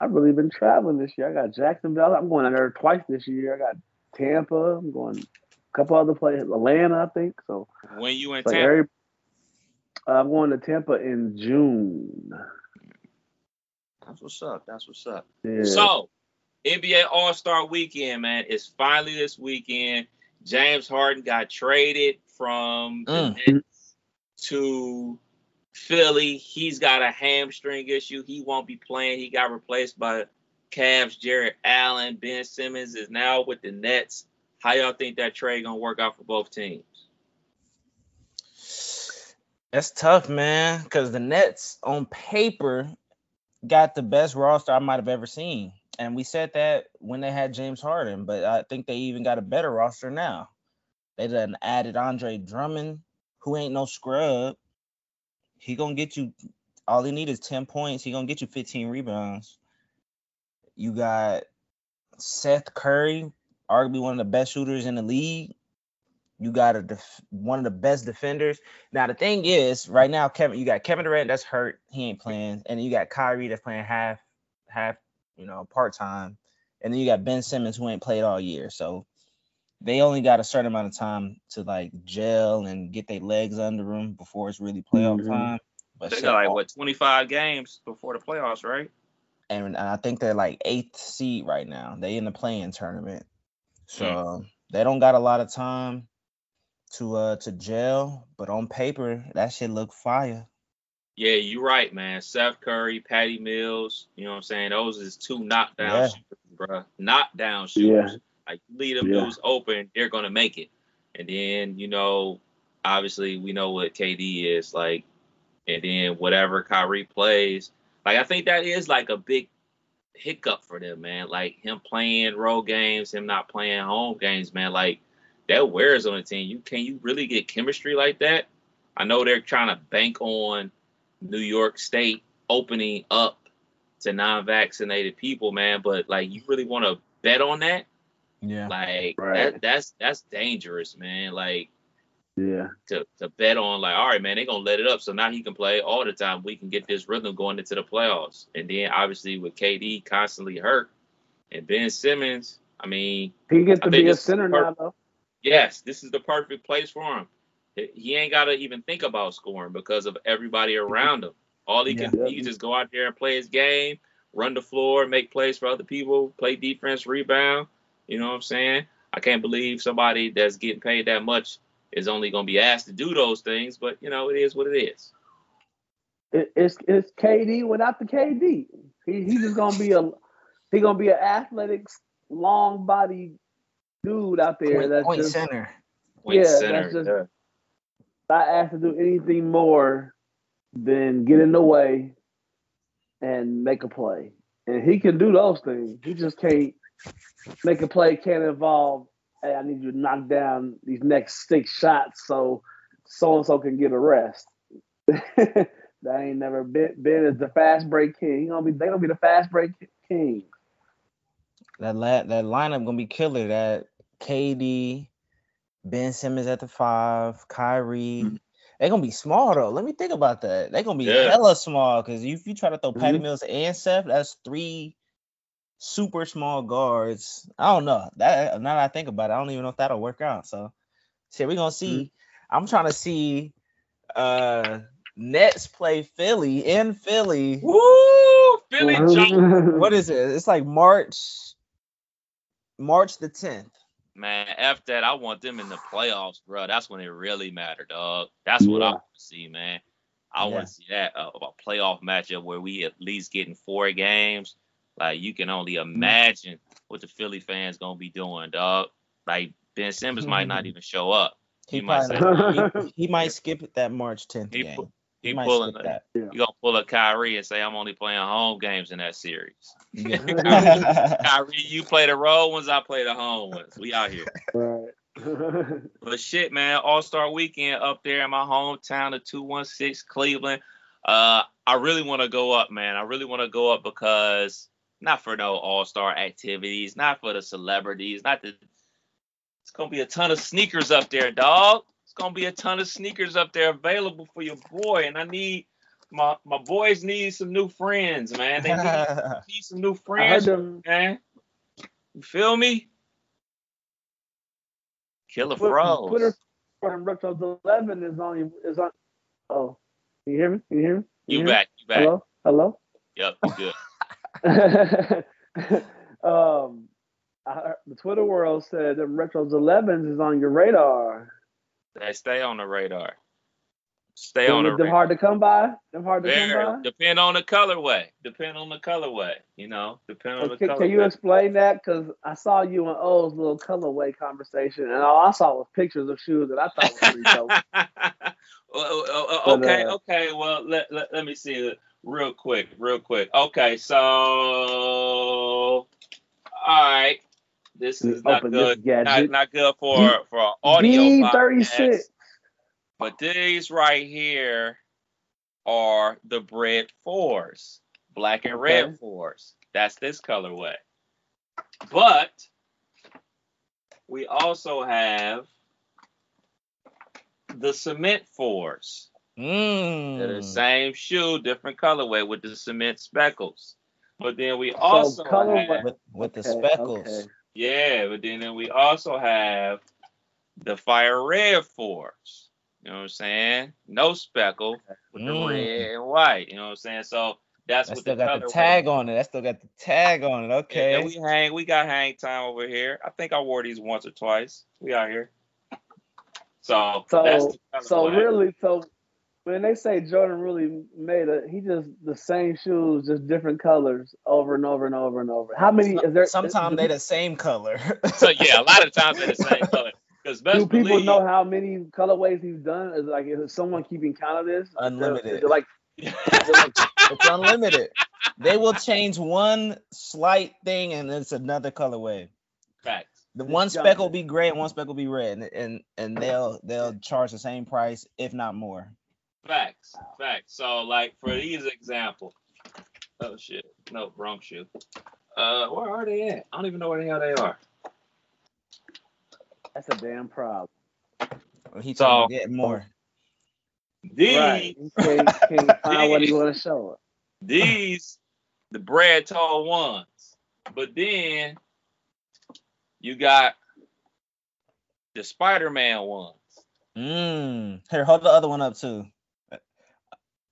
S2: I've really been traveling this year. I got Jacksonville. I'm going there twice this year. I got Tampa. I'm going a couple other places, Atlanta, I think. So
S1: When you in
S2: like
S1: town,
S2: every, I'm going to Tampa in June.
S1: that's what's up. That's what's up.
S2: Yeah.
S1: So, NBA All Star Weekend, man. It's finally this weekend. James Harden got traded from the
S3: Mm.
S1: Nets to Philly. He's got a hamstring issue. He won't be playing. He got replaced by Cavs Jarrett Allen. Ben Simmons is now with the Nets. How y'all think that trade gonna work out for both teams?
S3: That's tough, man. Because the Nets on paper got the best roster I might have ever seen, and we said that when they had James Harden. But I think they even got a better roster now. They done added Andre Drummond, who ain't no scrub. He gonna get you. All he need is ten points. He gonna get you fifteen rebounds. You got Seth Curry, arguably one of the best shooters in the league. You got a def- one of the best defenders. Now the thing is, right now, Kevin, you got Kevin Durant that's hurt, he ain't playing, and you got Kyrie that's playing half, half, you know, part time, and then you got Ben Simmons who ain't played all year. So they only got a certain amount of time to like gel and get their legs under them before it's really playoff
S2: Mhm.
S3: time. But
S1: They
S3: shit,
S1: got like
S3: all-
S1: what 25 games before the playoffs, right?
S3: and, and I think they're like eighth seed right now. They in the playing tournament, so
S1: Mm.
S3: um, they don't got a lot of time to uh to gel. But on paper, that shit look fire.
S1: Yeah, you're right, man. Seth Curry, Patty Mills, you know what I'm saying? Those is two knockdown
S3: Yeah.
S1: shooters, bro. Knockdown
S2: Yeah.
S1: Like leave them
S2: Yeah.
S1: dudes open, they're gonna make it. And then, you know, obviously we know what KD is like, and then whatever Kyrie plays. Like I think that is like a big hiccup for them, man. Like him playing road games, him not playing home games, man. Like that wears on the team. You can you really get chemistry like that? I know they're trying to bank on New York State opening up to non-vaccinated people, man. But like, you really want to bet on that?
S3: Yeah.
S1: Like
S2: Right.
S1: that that's that's dangerous, man. Like
S2: Yeah.
S1: to to bet on like, all right, man, they're gonna let it up. So now he can play all the time. We can get this rhythm going into the playoffs. And then obviously with KD constantly hurt and Ben Simmons, I mean,
S2: He gets
S1: I
S2: to be a
S1: this
S2: center
S1: part-
S2: now, though.
S1: yes, this is the perfect place for him. He- He ain't gotta even think about scoring because of everybody around him. All he can
S2: Yeah.
S1: he can just go out there and play his game, run the floor, make plays for other people, play defense, rebound. You know what I'm saying? I can't believe somebody that's getting paid that much is only gonna be asked to do those things, but you know, it is what it is.
S2: It, it's it's KD without the KD. He he's just gonna be a he gonna be an athletic, long body dude out there
S3: Point,
S2: that's
S3: point
S2: just
S3: center.
S1: Point
S2: Yeah,
S1: center.
S2: that's just-
S1: yeah.
S2: not asked to do anything more than get in the way and make a play. And he can do those things. He just can't make a play. Can't involve. Hey, I need you to knock down these next six shots so so and so can get a rest. that ain't never been. Ben is the fast break king. He gonna be. They gonna be the fast break king.
S3: That la- that lineup gonna be killer. That KD, Ben Simmons at the five, Kyrie.
S2: Mm-hmm.
S3: They gonna be small though. Let me think about that. They gonna be
S1: Yeah.
S3: hella small because if you try to throw Patty
S2: Mhm.
S3: Mills and Seth, that's three super small guards. I don't know. That now that I think about it, I don't even know if that'll work out. So, shit, we're gonna see.
S2: Mm-hmm.
S3: I'm trying to see uh Nets play Philly in Philly.
S1: Woo! Philly jump.
S3: What is it? It's like March, March the 10th.
S1: Man, F that. I want them in the playoffs, bro. That's when it really matter, dog. That's what I want to see, man. I
S3: Yeah.
S1: want to see that uh, a playoff matchup where we at least getting four games. Like you can only imagine what the Philly fans gonna be doing, dog. Like Ben Simmons might not even show up.
S3: He,
S1: You might
S3: probably, he, he might skip that March 10th
S1: He
S3: game.
S1: pu-
S3: He,
S1: He
S3: might
S1: pulling.
S3: skip that.
S1: You gonna pull a Kyrie and say I'm only playing home games in that series.
S3: Yeah.
S1: Kyrie, you play the road ones, I play the home ones. We out here.
S2: right.
S1: But shit, man, All Star Weekend up there in my hometown of 216 Cleveland. Uh, I really want to go up, man. I really want to go up because not for no All Star activities, not for the celebrities, not the. It's gonna be a ton of sneakers up there, dog. It's gonna be a ton of sneakers up there available for your boy, and I need my my boys need some new friends, man. They need, need some new friends,
S2: them.
S1: man. You feel me? Killer
S2: Twitter,
S1: froze.
S2: Twitter from Retros Eleven is on. Is on. Oh, can you hear me? Can you hear me? Can
S1: You
S2: hear me?
S1: back? You back?
S2: Hello. Hello.
S1: Yep, you good.
S2: um, I the Twitter world said that Retros 11s is on your radar.
S1: They stay on the radar. Stay
S2: Them-
S1: on the
S2: them
S1: radar.
S2: hard to come by. Them hard to
S1: Very-
S2: come by.
S1: depend on the colorway. Depend on the colorway. You know, depend on the
S2: Can,
S1: colorway.
S2: can you explain that? Because I saw you and O's little colorway conversation, and all I saw was pictures of shoes that I thought were pretty dope. But,
S1: okay,
S2: uh,
S1: okay. Well, let, let, let me see real quick, real quick. Okay, so all right, this is not good. Not, not good for for audio. podcast,
S2: D36.
S1: But these right here are the bread fours, black and red
S2: Okay.
S1: fours. That's this colorway. But we also have the cement fours. They're the
S3: Mm.
S1: same shoe, different colorway with the cement speckles. But then we also
S2: colorway-
S1: have,
S3: With with the speckles.
S2: okay.
S1: yeah, but then, then we also have the fire red fours. You know what I'm saying? No speckle with the
S3: Mm.
S1: red and white. You know what I'm saying? So that's
S3: That
S1: what
S3: still
S1: the
S3: got the
S1: colorway-
S3: tag on it. That still got the tag on it. Okay.
S1: and we hang. We got hang time over here. I think I wore these once or twice. We out here. So, that's
S2: So,
S1: the
S2: so
S1: colorway.
S2: really, so when they say Jordan really made a, he just the same shoes, just different colors over and over and over and over. How many is there?
S3: Sometimes they the same color.
S1: So yeah, a lot of times they're the same color. Because best
S2: Do people
S1: believe,
S2: know how many colorways he's done? Is like is someone keeping count of this? Is it-
S3: Unlimited.
S2: Is it like
S3: it's unlimited. They will change one slight thing and it's another colorway.
S1: facts.
S3: The
S2: It's
S3: one
S2: junk.
S3: speck will be gray and one speck will be red, and and, and they'll they'll charge the same price, if not more.
S1: Facts, facts. So, like for these example, oh shit, no, wrong shoe. Uh, where are they at? I don't even know where the hell they are.
S2: that's a damn problem.
S3: He
S1: So-
S3: told me to get more.
S1: These,
S2: Right. Can't, can't find what he want to show it.
S1: these, the bread tall ones. But then you got the Spider-Man ones.
S3: Mm. Here, hold the other one up too.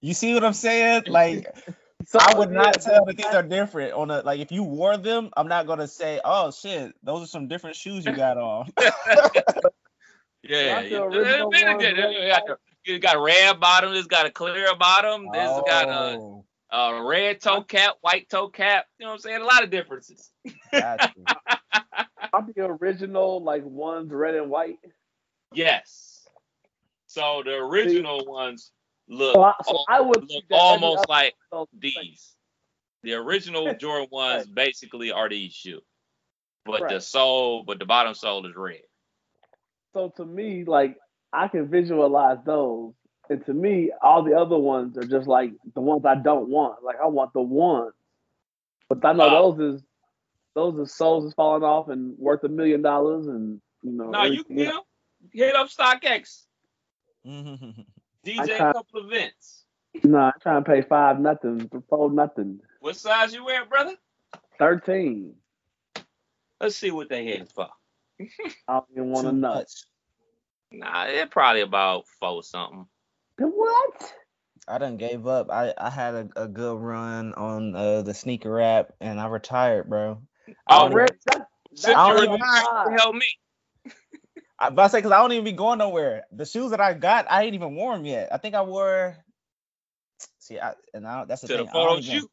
S3: You see what I'm saying? Like
S2: So,
S3: I would not tell that these are different. On a like, if you wore them, I'm not gonna say, "Oh shit, those are some different shoes you got on."
S1: Yeah,
S2: Like the
S1: yeah. You got the- you got red bottom. This got a clear bottom. This got a,
S3: Oh,
S1: a red toe cap, white toe cap. You know what I'm saying? A lot of differences.
S3: got you.
S2: Are the original like ones red and white?
S1: Yes. So the original ones look,
S2: So I, so
S1: al-
S2: I would
S1: look
S2: think that every
S1: almost like
S2: episode-
S1: these. The original Jordan ones basically are these shoes, but the sole, but the bottom sole is red.
S2: So to me, like I can visualize those, and to me, all the other ones are just like the ones I don't want. Like I want the ones, but I know
S1: Oh.
S2: those is those are souls is falling off and worth a million dollars, and you know.
S1: No, you
S2: everything
S1: can
S2: else.
S1: hit up StockX. DJ
S2: tried-
S1: a couple events.
S2: No, I'm trying to pay five nothing for four nothing.
S1: What size you wear, brother?
S2: Thirteen.
S1: Let's see what they hitting for.
S2: I don't even want to
S3: Too
S2: know.
S1: Nah, they're probably about four something.
S2: What?
S3: I done gave up. I, I had a, a good run on uh, the sneaker app and I retired, bro. I don't
S2: Already? That,
S1: Since
S3: I don't even-
S1: retired, you help me.
S3: I about to say because I don't even be going nowhere. The shoes that I got, I ain't even worn 'em yet. I think I wore. See, I, and I, that's the
S1: To the
S3: thing. I don't, even,
S1: shoot.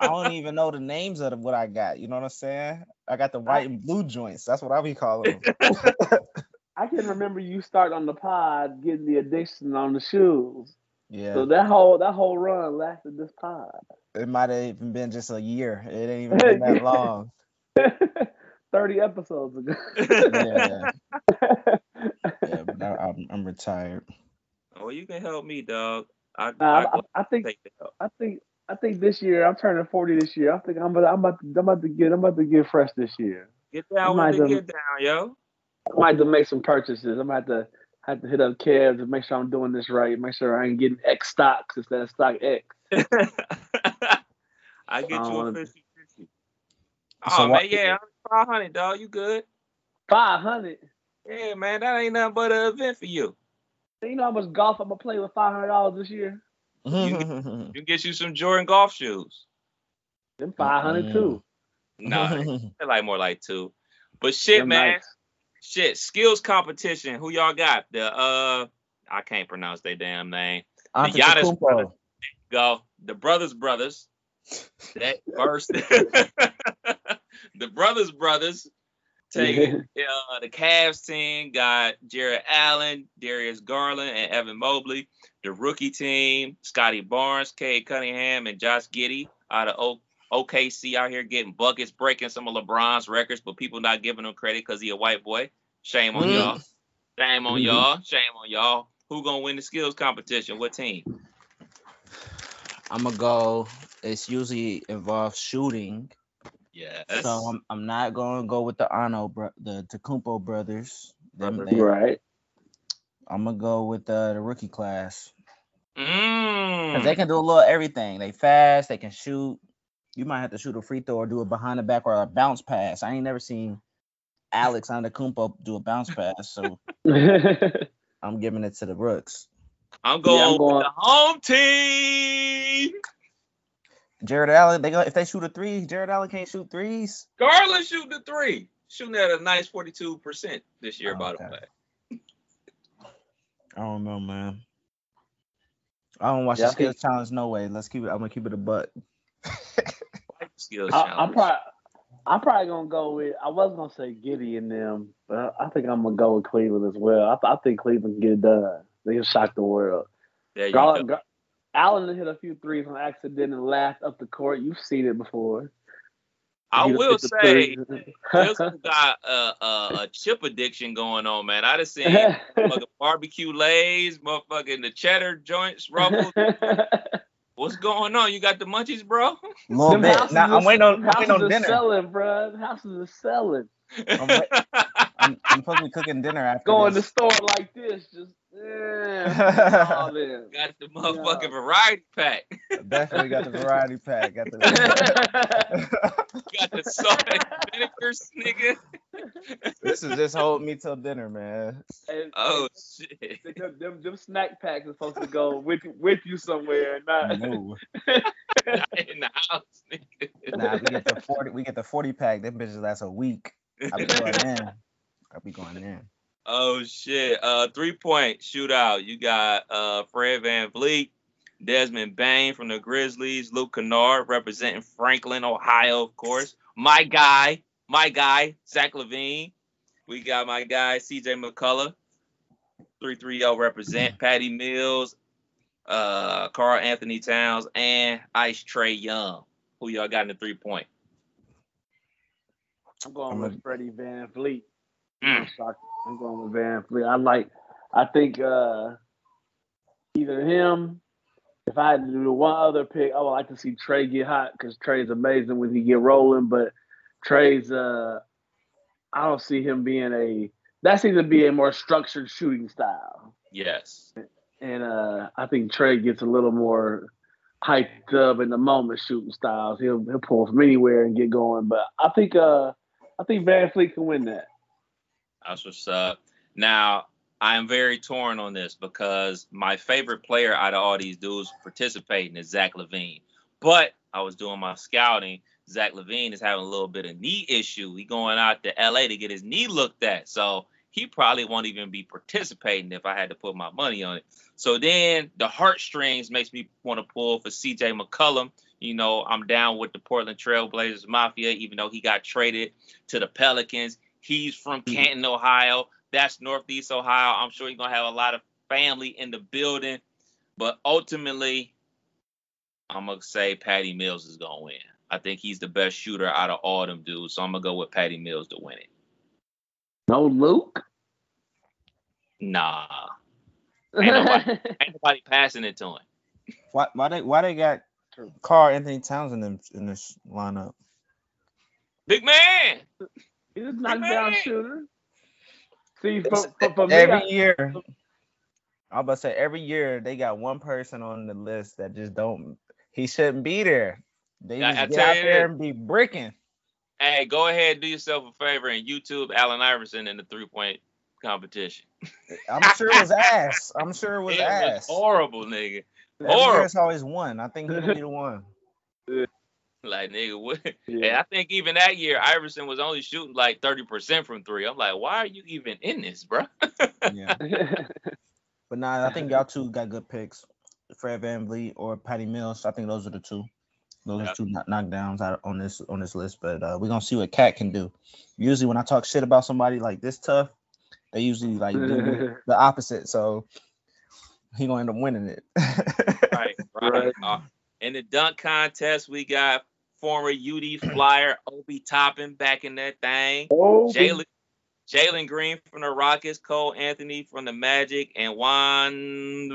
S3: I don't even know the names of what I got. You know what I'm saying? I got the white and blue joints. That's what I be calling them.
S2: I can remember you starting on the pod getting the addiction on the shoes.
S3: yeah,
S2: So that whole that whole run lasted this pod.
S3: it might have even been just a year. It ain't even been that long.
S2: 30 episodes ago.
S3: Yeah, yeah. But I, I'm, I'm retired.
S1: Oh, you can help me, dog. I,
S2: Nah,
S1: I,
S2: I, I think
S1: take the help.
S2: I think I think this year I'm turning 40 this year. I think I'm about, I'm about to, I'm about to get I'm about to get fresh this year.
S1: Get down with the get down, yo.
S2: I might have to make some purchases. I'm about to have to hit up Kev to make sure I'm doing this right. Make sure I ain't getting X stocks instead of stock X.
S1: I get you a
S2: Um,
S1: fishy fishy.
S3: So
S1: Oh man, yeah, five hundred, dog. You good?
S2: 500.
S1: Yeah, man, that ain't nothing but an event for you.
S2: You know how much golf I'm gonna play with $500 this year?
S1: You can get you some Jordan golf shoes.
S2: Them 500 too.
S1: Nah, they're like more like two. But shit,
S2: Them
S1: man.
S2: nice.
S1: Shit, skills competition. Who y'all got? The uh, I can't pronounce their damn name. Giannis
S3: Antetokounmpo.
S1: brothers. Go the brothers, brothers. That first, the brothers, brothers. take uh, the Cavs team got Jarrett Allen, Darius Garland, and Evan Mobley. The rookie team, Scottie Barnes, Cade Cunningham, and Josh Giddey out of o- OKC out here getting buckets, breaking some of LeBron's records, but people not giving him credit because he a white boy. Shame on
S3: Mm.
S1: y'all. Shame on
S2: Mhm.
S1: y'all. Shame on y'all. Who gonna win the skills competition? What team?
S3: I'm gonna go. It's usually involves shooting,
S1: Yes.
S3: so I'm I'm not gonna go with the Ano bro, the Tacumpo brothers. Them, they,
S2: right.
S3: I'm gonna go with uh, the rookie class
S1: Mm.
S3: because they can do a little everything. They fast, they can shoot. You might have to shoot a free throw or do a behind the back or a bounce pass. I ain't never seen Alex Antetokounmpo do a bounce pass, so I'm giving it to the Brooks.
S1: I'm going,
S2: I'm going-
S1: with the home team.
S3: Jarrett Allen, they go if they shoot a three, Jarrett Allen can't shoot threes.
S1: Garland shoot the three. Shooting at a nice 42% this year,
S3: Oh,
S1: by the
S3: okay.
S1: way.
S3: I don't know, man. I don't watch
S2: Yeah, I
S3: the skills
S2: think-
S3: challenge. No way. Let's keep it. I'm gonna keep it a butt.
S1: Skills
S2: I, I'm
S1: challenge.
S2: probably I'm probably gonna go with. I was gonna say Giddey and them, but I, I think I'm gonna go with Cleveland as well. I, I think Cleveland can get it done. They can shock the world.
S1: There you
S2: Garland,
S1: go.
S2: Gar- Allen hit a few threes on accident and laughed up the court. You've seen it before.
S1: I
S2: He
S1: will say,
S2: three.
S1: Wilson got a, a, a chip addiction going on, man. I just seen motherfucking barbecue lays, motherfucking the cheddar joints ruffled. What's going on? You got the munchies, bro?
S3: A little
S2: Them houses
S3: Now I'm waiting on. I'm waiting on dinner.
S2: selling, bro. The houses are selling.
S3: I'm, wait- I'm, I'm supposed to be cooking dinner after
S2: Go in the
S3: this.
S2: store like this, just yeah. all in.
S1: got the motherfucking variety pack.
S3: Definitely got the variety pack. Got the.
S1: got the salt and vinegars, nigga.
S3: this is just hold me till dinner, man.
S2: And-
S1: Oh
S2: and
S1: shit.
S2: them, them, them snack packs are supposed to go with with you somewhere, not
S3: No.
S1: in the house, nigga.
S3: Nah, we get the forty. We get the forty pack. Them bitches last a week. I be going in. I be going in.
S1: Oh shit. Uh three point shootout. You got uh Fred VanVleet, Desmond Bane from the Grizzlies, Luke Kennard representing Franklin, Ohio, of course. My guy, my guy, Zach LaVine. We got my guy CJ McCollum. 330 represent Patty Mills, uh Karl-Anthony Towns, and Ice Trae Young. Who y'all got in the three point?
S2: I'm going
S3: I'm
S2: with
S3: a-
S2: Freddie VanVleet.
S1: Mm.
S2: I'm going with VanVleet. I like. I think uh, either him. If I had to do one other pick, I would like to see Trae get hot because Trae's amazing when he get rolling. But Trae's, uh, I don't see him being a. That seems to be a more structured shooting style,
S1: Yes.
S2: and uh, I think Trae gets a little more hyped up in the moment shooting styles. He'll he'll pull from anywhere and get going. But I think uh, I think VanVleet can win that.
S1: That's what's up. Now, I am very torn on this because my favorite player out of all these dudes participating is Zach LaVine. But I was doing my scouting. Zach LaVine is having a little bit of knee issue. He going out to LA to get his knee looked at. So he probably won't even be participating if I had to put my money on it. So then the heartstrings makes me want to pull for CJ McCollum. You know, I'm down with the Portland Trailblazers Mafia, even though he got traded to the Pelicans. He's from mm-hmm. Canton, Ohio. That's Northeast Ohio. I'm sure he's gonna have a lot of family in the building. But ultimately, I'm gonna say Patty Mills is gonna win. I think he's the best shooter out of all them dudes. So I'm gonna go with Patty Mills to win it.
S2: No Luke.
S1: Nah. Ain't nobody, ain't nobody passing it to him.
S3: Why? Why they? Why they got Carl Anthony Towns in them in this lineup?
S1: Big man.
S2: He's a knockdown
S1: Man.
S2: shooter. See, for, for, for
S3: every
S2: I-
S3: year. I, am about to say every year they got one person on the list that just don't. He shouldn't be there. They
S1: I-
S3: just
S1: I
S3: get out there
S1: this.
S3: and be bricking.
S1: Hey, go ahead, do yourself a favor and YouTube Allen Iverson in the three point competition.
S3: I'm sure it was ass. I'm sure it was
S1: it
S3: ass.
S1: was horrible, nigga.
S3: Every year
S1: horrible.
S3: always one. I think he'll be the one.
S1: Like nigga, what?
S2: Yeah.
S1: And I think even that year, Iverson was only shooting like thirty percent from three. I'm like, why are you even in this, bro?
S3: Yeah. But nah, I think y'all two got good picks. Fred VanVleet or Patty Mills. I think those are the two. Those
S1: Yeah.
S3: are two knock- knockdowns out on this on this list. But uh, we're gonna see what Cat can do. Usually when I talk shit about somebody like this tough, they usually like do the opposite. So he gonna end up winning it.
S1: right, right.
S2: Right.
S1: Uh, in the dunk contest, we got former UD Flyer Obi Toppin back in that thing.
S2: oh,
S1: Jalen Jalen Green from the Rockets, Cole Anthony from the Magic, and Juan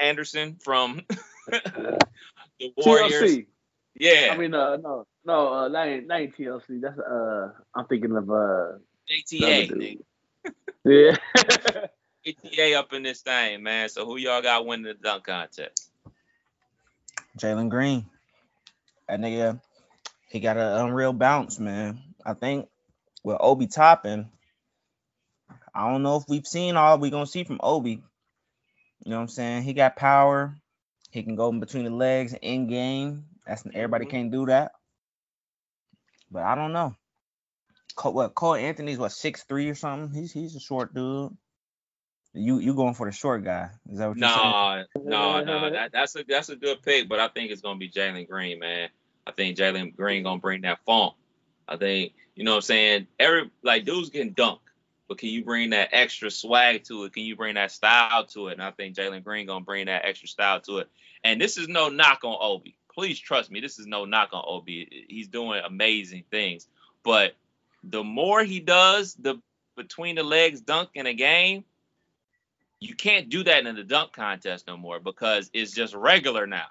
S1: Anderson from the Warriors.
S2: TLC.
S1: Yeah,
S2: I mean, uh, no, no, uh, that ain't that ain't TLC. That's uh, I'm thinking of uh,
S1: JTA,
S2: Another
S1: nigga.
S2: yeah.
S1: JTA up in this thing, man. So who y'all got winning the dunk contest?
S3: Jalen Green. That nigga, he got an unreal bounce, man. I think with Obi Toppin, I don't know if we've seen all we're gonna see from Obi. You know what I'm saying? He got power. He can go in between the legs in game. That's everybody
S1: Mhm.
S3: can't do that. But I don't know. Cole, what Cole Anthony's what six three or something? He's he's a short dude. You you going for the short guy? Is that what you're saying?
S1: No, no, no. That, that's a that's a good pick, but I think it's gonna be Jalen Green, man. I think Jalen Green gonna bring that funk. I think you know what I'm saying. Every like dudes getting dunk, but can you bring that extra swag to it? Can you bring that style to it? And I think Jalen Green gonna bring that extra style to it. And this is no knock on Obi. Please trust me. This is no knock on Obi. He's doing amazing things, but the more he does the between the legs dunk in a game, you can't do that in the dunk contest no more because it's just regular now.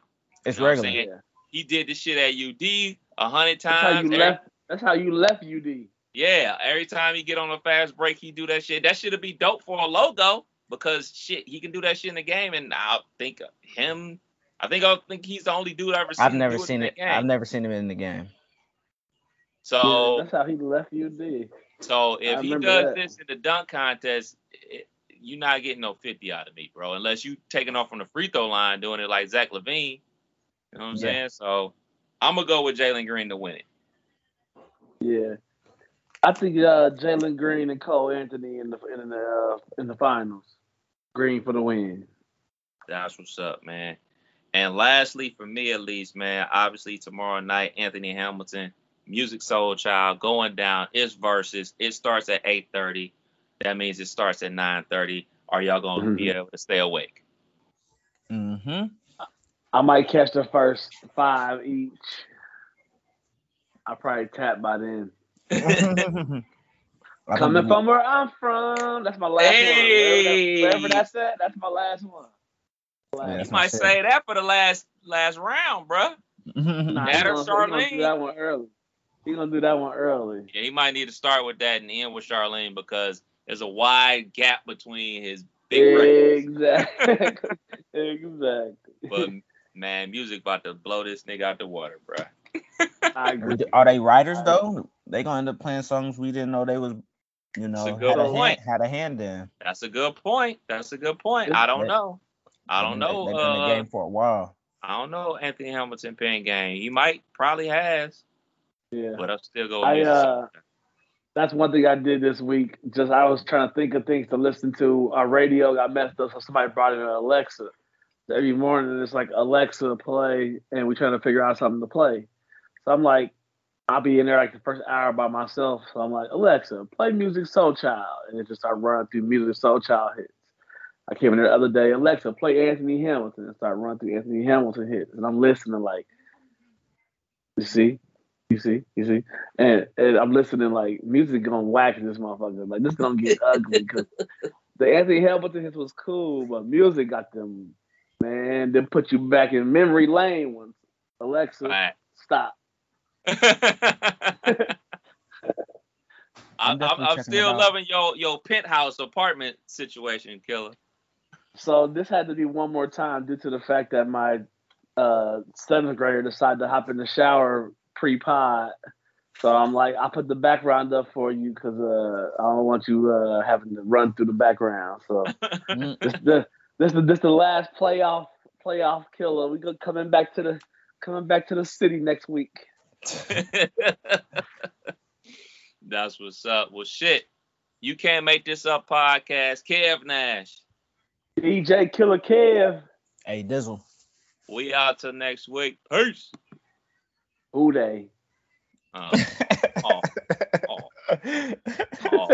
S3: It's
S1: You know
S3: regular.
S2: Yeah.
S1: He did this shit at UD a hundred times.
S2: That's how
S1: times.
S2: you
S1: Every-
S2: left. That's how you left UD.
S1: yeah, every time he get on a fast break, he do that shit. That should have be dope for a logo because shit, he can do that shit in the game. And I think him, I think I think he's the only dude I ever seen.
S3: I've never
S1: do
S3: seen
S1: in
S3: it.
S1: game.
S3: I've never seen him in the game.
S1: So
S2: yeah, that's how he left UD.
S1: So if he does
S2: that.
S1: this in the dunk contest, it, you're not getting no 50 out of me, bro. Unless you taking off from the free throw line doing it like Zach LaVine. You know what I'm
S3: Yeah.
S1: saying? So I'm gonna go with Jalen Green to win it.
S2: Yeah, I think uh, Jalen Green and Cole Anthony in the in the uh, in the finals. Green for the win.
S1: That's what's up, man. And lastly, for me at least, man, obviously tomorrow night, Anthony Hamilton, Musiq Soulchild, going down. It's versus. It starts at 8:30. That means it starts at 9:30. Are y'all gonna be
S2: Mhm.
S1: able to stay awake?
S3: Mm-hmm.
S2: I might catch the first five each. I probably tap by then. Coming from where I'm from, that's my last
S1: Hey!
S2: one. Wherever, that, wherever that's at, that's my last one.
S3: Yeah,
S1: You
S3: that's
S2: Last.
S3: my
S1: might
S3: shit.
S1: say that for the last last round, bruh.
S2: Nah,
S1: That or
S2: gonna, he gonna
S1: Charlene?
S2: do that one early. He gonna do that one early.
S1: Yeah, he might need to start with that and end with Charlene because there's a wide gap between his big.
S2: Exactly. exactly.
S1: But man, Musiq about to blow this nigga out the water, bruh.
S2: I agree.
S3: Are they writers though? They gonna end up playing songs we didn't know they was, you know,
S1: a good
S3: had a,
S1: point.
S3: hand, had a hand in.
S1: That's a good point. That's a good point. I don't
S3: They-
S1: know. I don't
S3: been-
S1: know.
S3: They've been in the
S1: Uh,
S3: game for a while.
S1: I don't know Anthony Hamilton pen game. He might probably has,
S2: Yeah.
S1: but I'll still go.
S2: I, uh, That's one thing I did this week. Just I was trying to think of things to listen to. Our radio got messed up, so somebody brought in an Alexa. Every morning it's like Alexa to play, and we're trying to figure out something to play. So I'm like, I'll be in there like the first hour by myself. So I'm like, Alexa, play Musiq Soulchild, and it just start running through Musiq Soulchild hits. I came in there the other day, Alexa, play Anthony Hamilton, and start running through Anthony Hamilton hits, and I'm listening like, you see, you see, you see, and, and I'm listening like Musiq gonna whack this motherfucker. Like this gonna get ugly because the Anthony Hamilton hits was cool, but Musiq got them, man. then put you back in memory lane once. Alexa,
S1: Right.
S2: stop.
S1: I,
S3: I'm
S1: I'm, I'm still loving your your penthouse apartment situation, killer.
S2: So this had to be one more time due to the fact that my uh, seventh grader decided to hop in the shower pre-pod. So I'm like, I put the background up for you because uh, I don't want you uh, having to run through the background. So
S3: Mm,
S2: this the this is this the last playoff playoff killer. We go coming back to the coming back to the city next week.
S1: That's what's up. Well, shit, you can't make this up. Podcast, Kev Nash,
S2: DJ Killer Kev.
S3: Hey Dizzle.
S1: We out till next week. Peace.
S2: Who Dey?
S1: Uh, oh. oh. oh.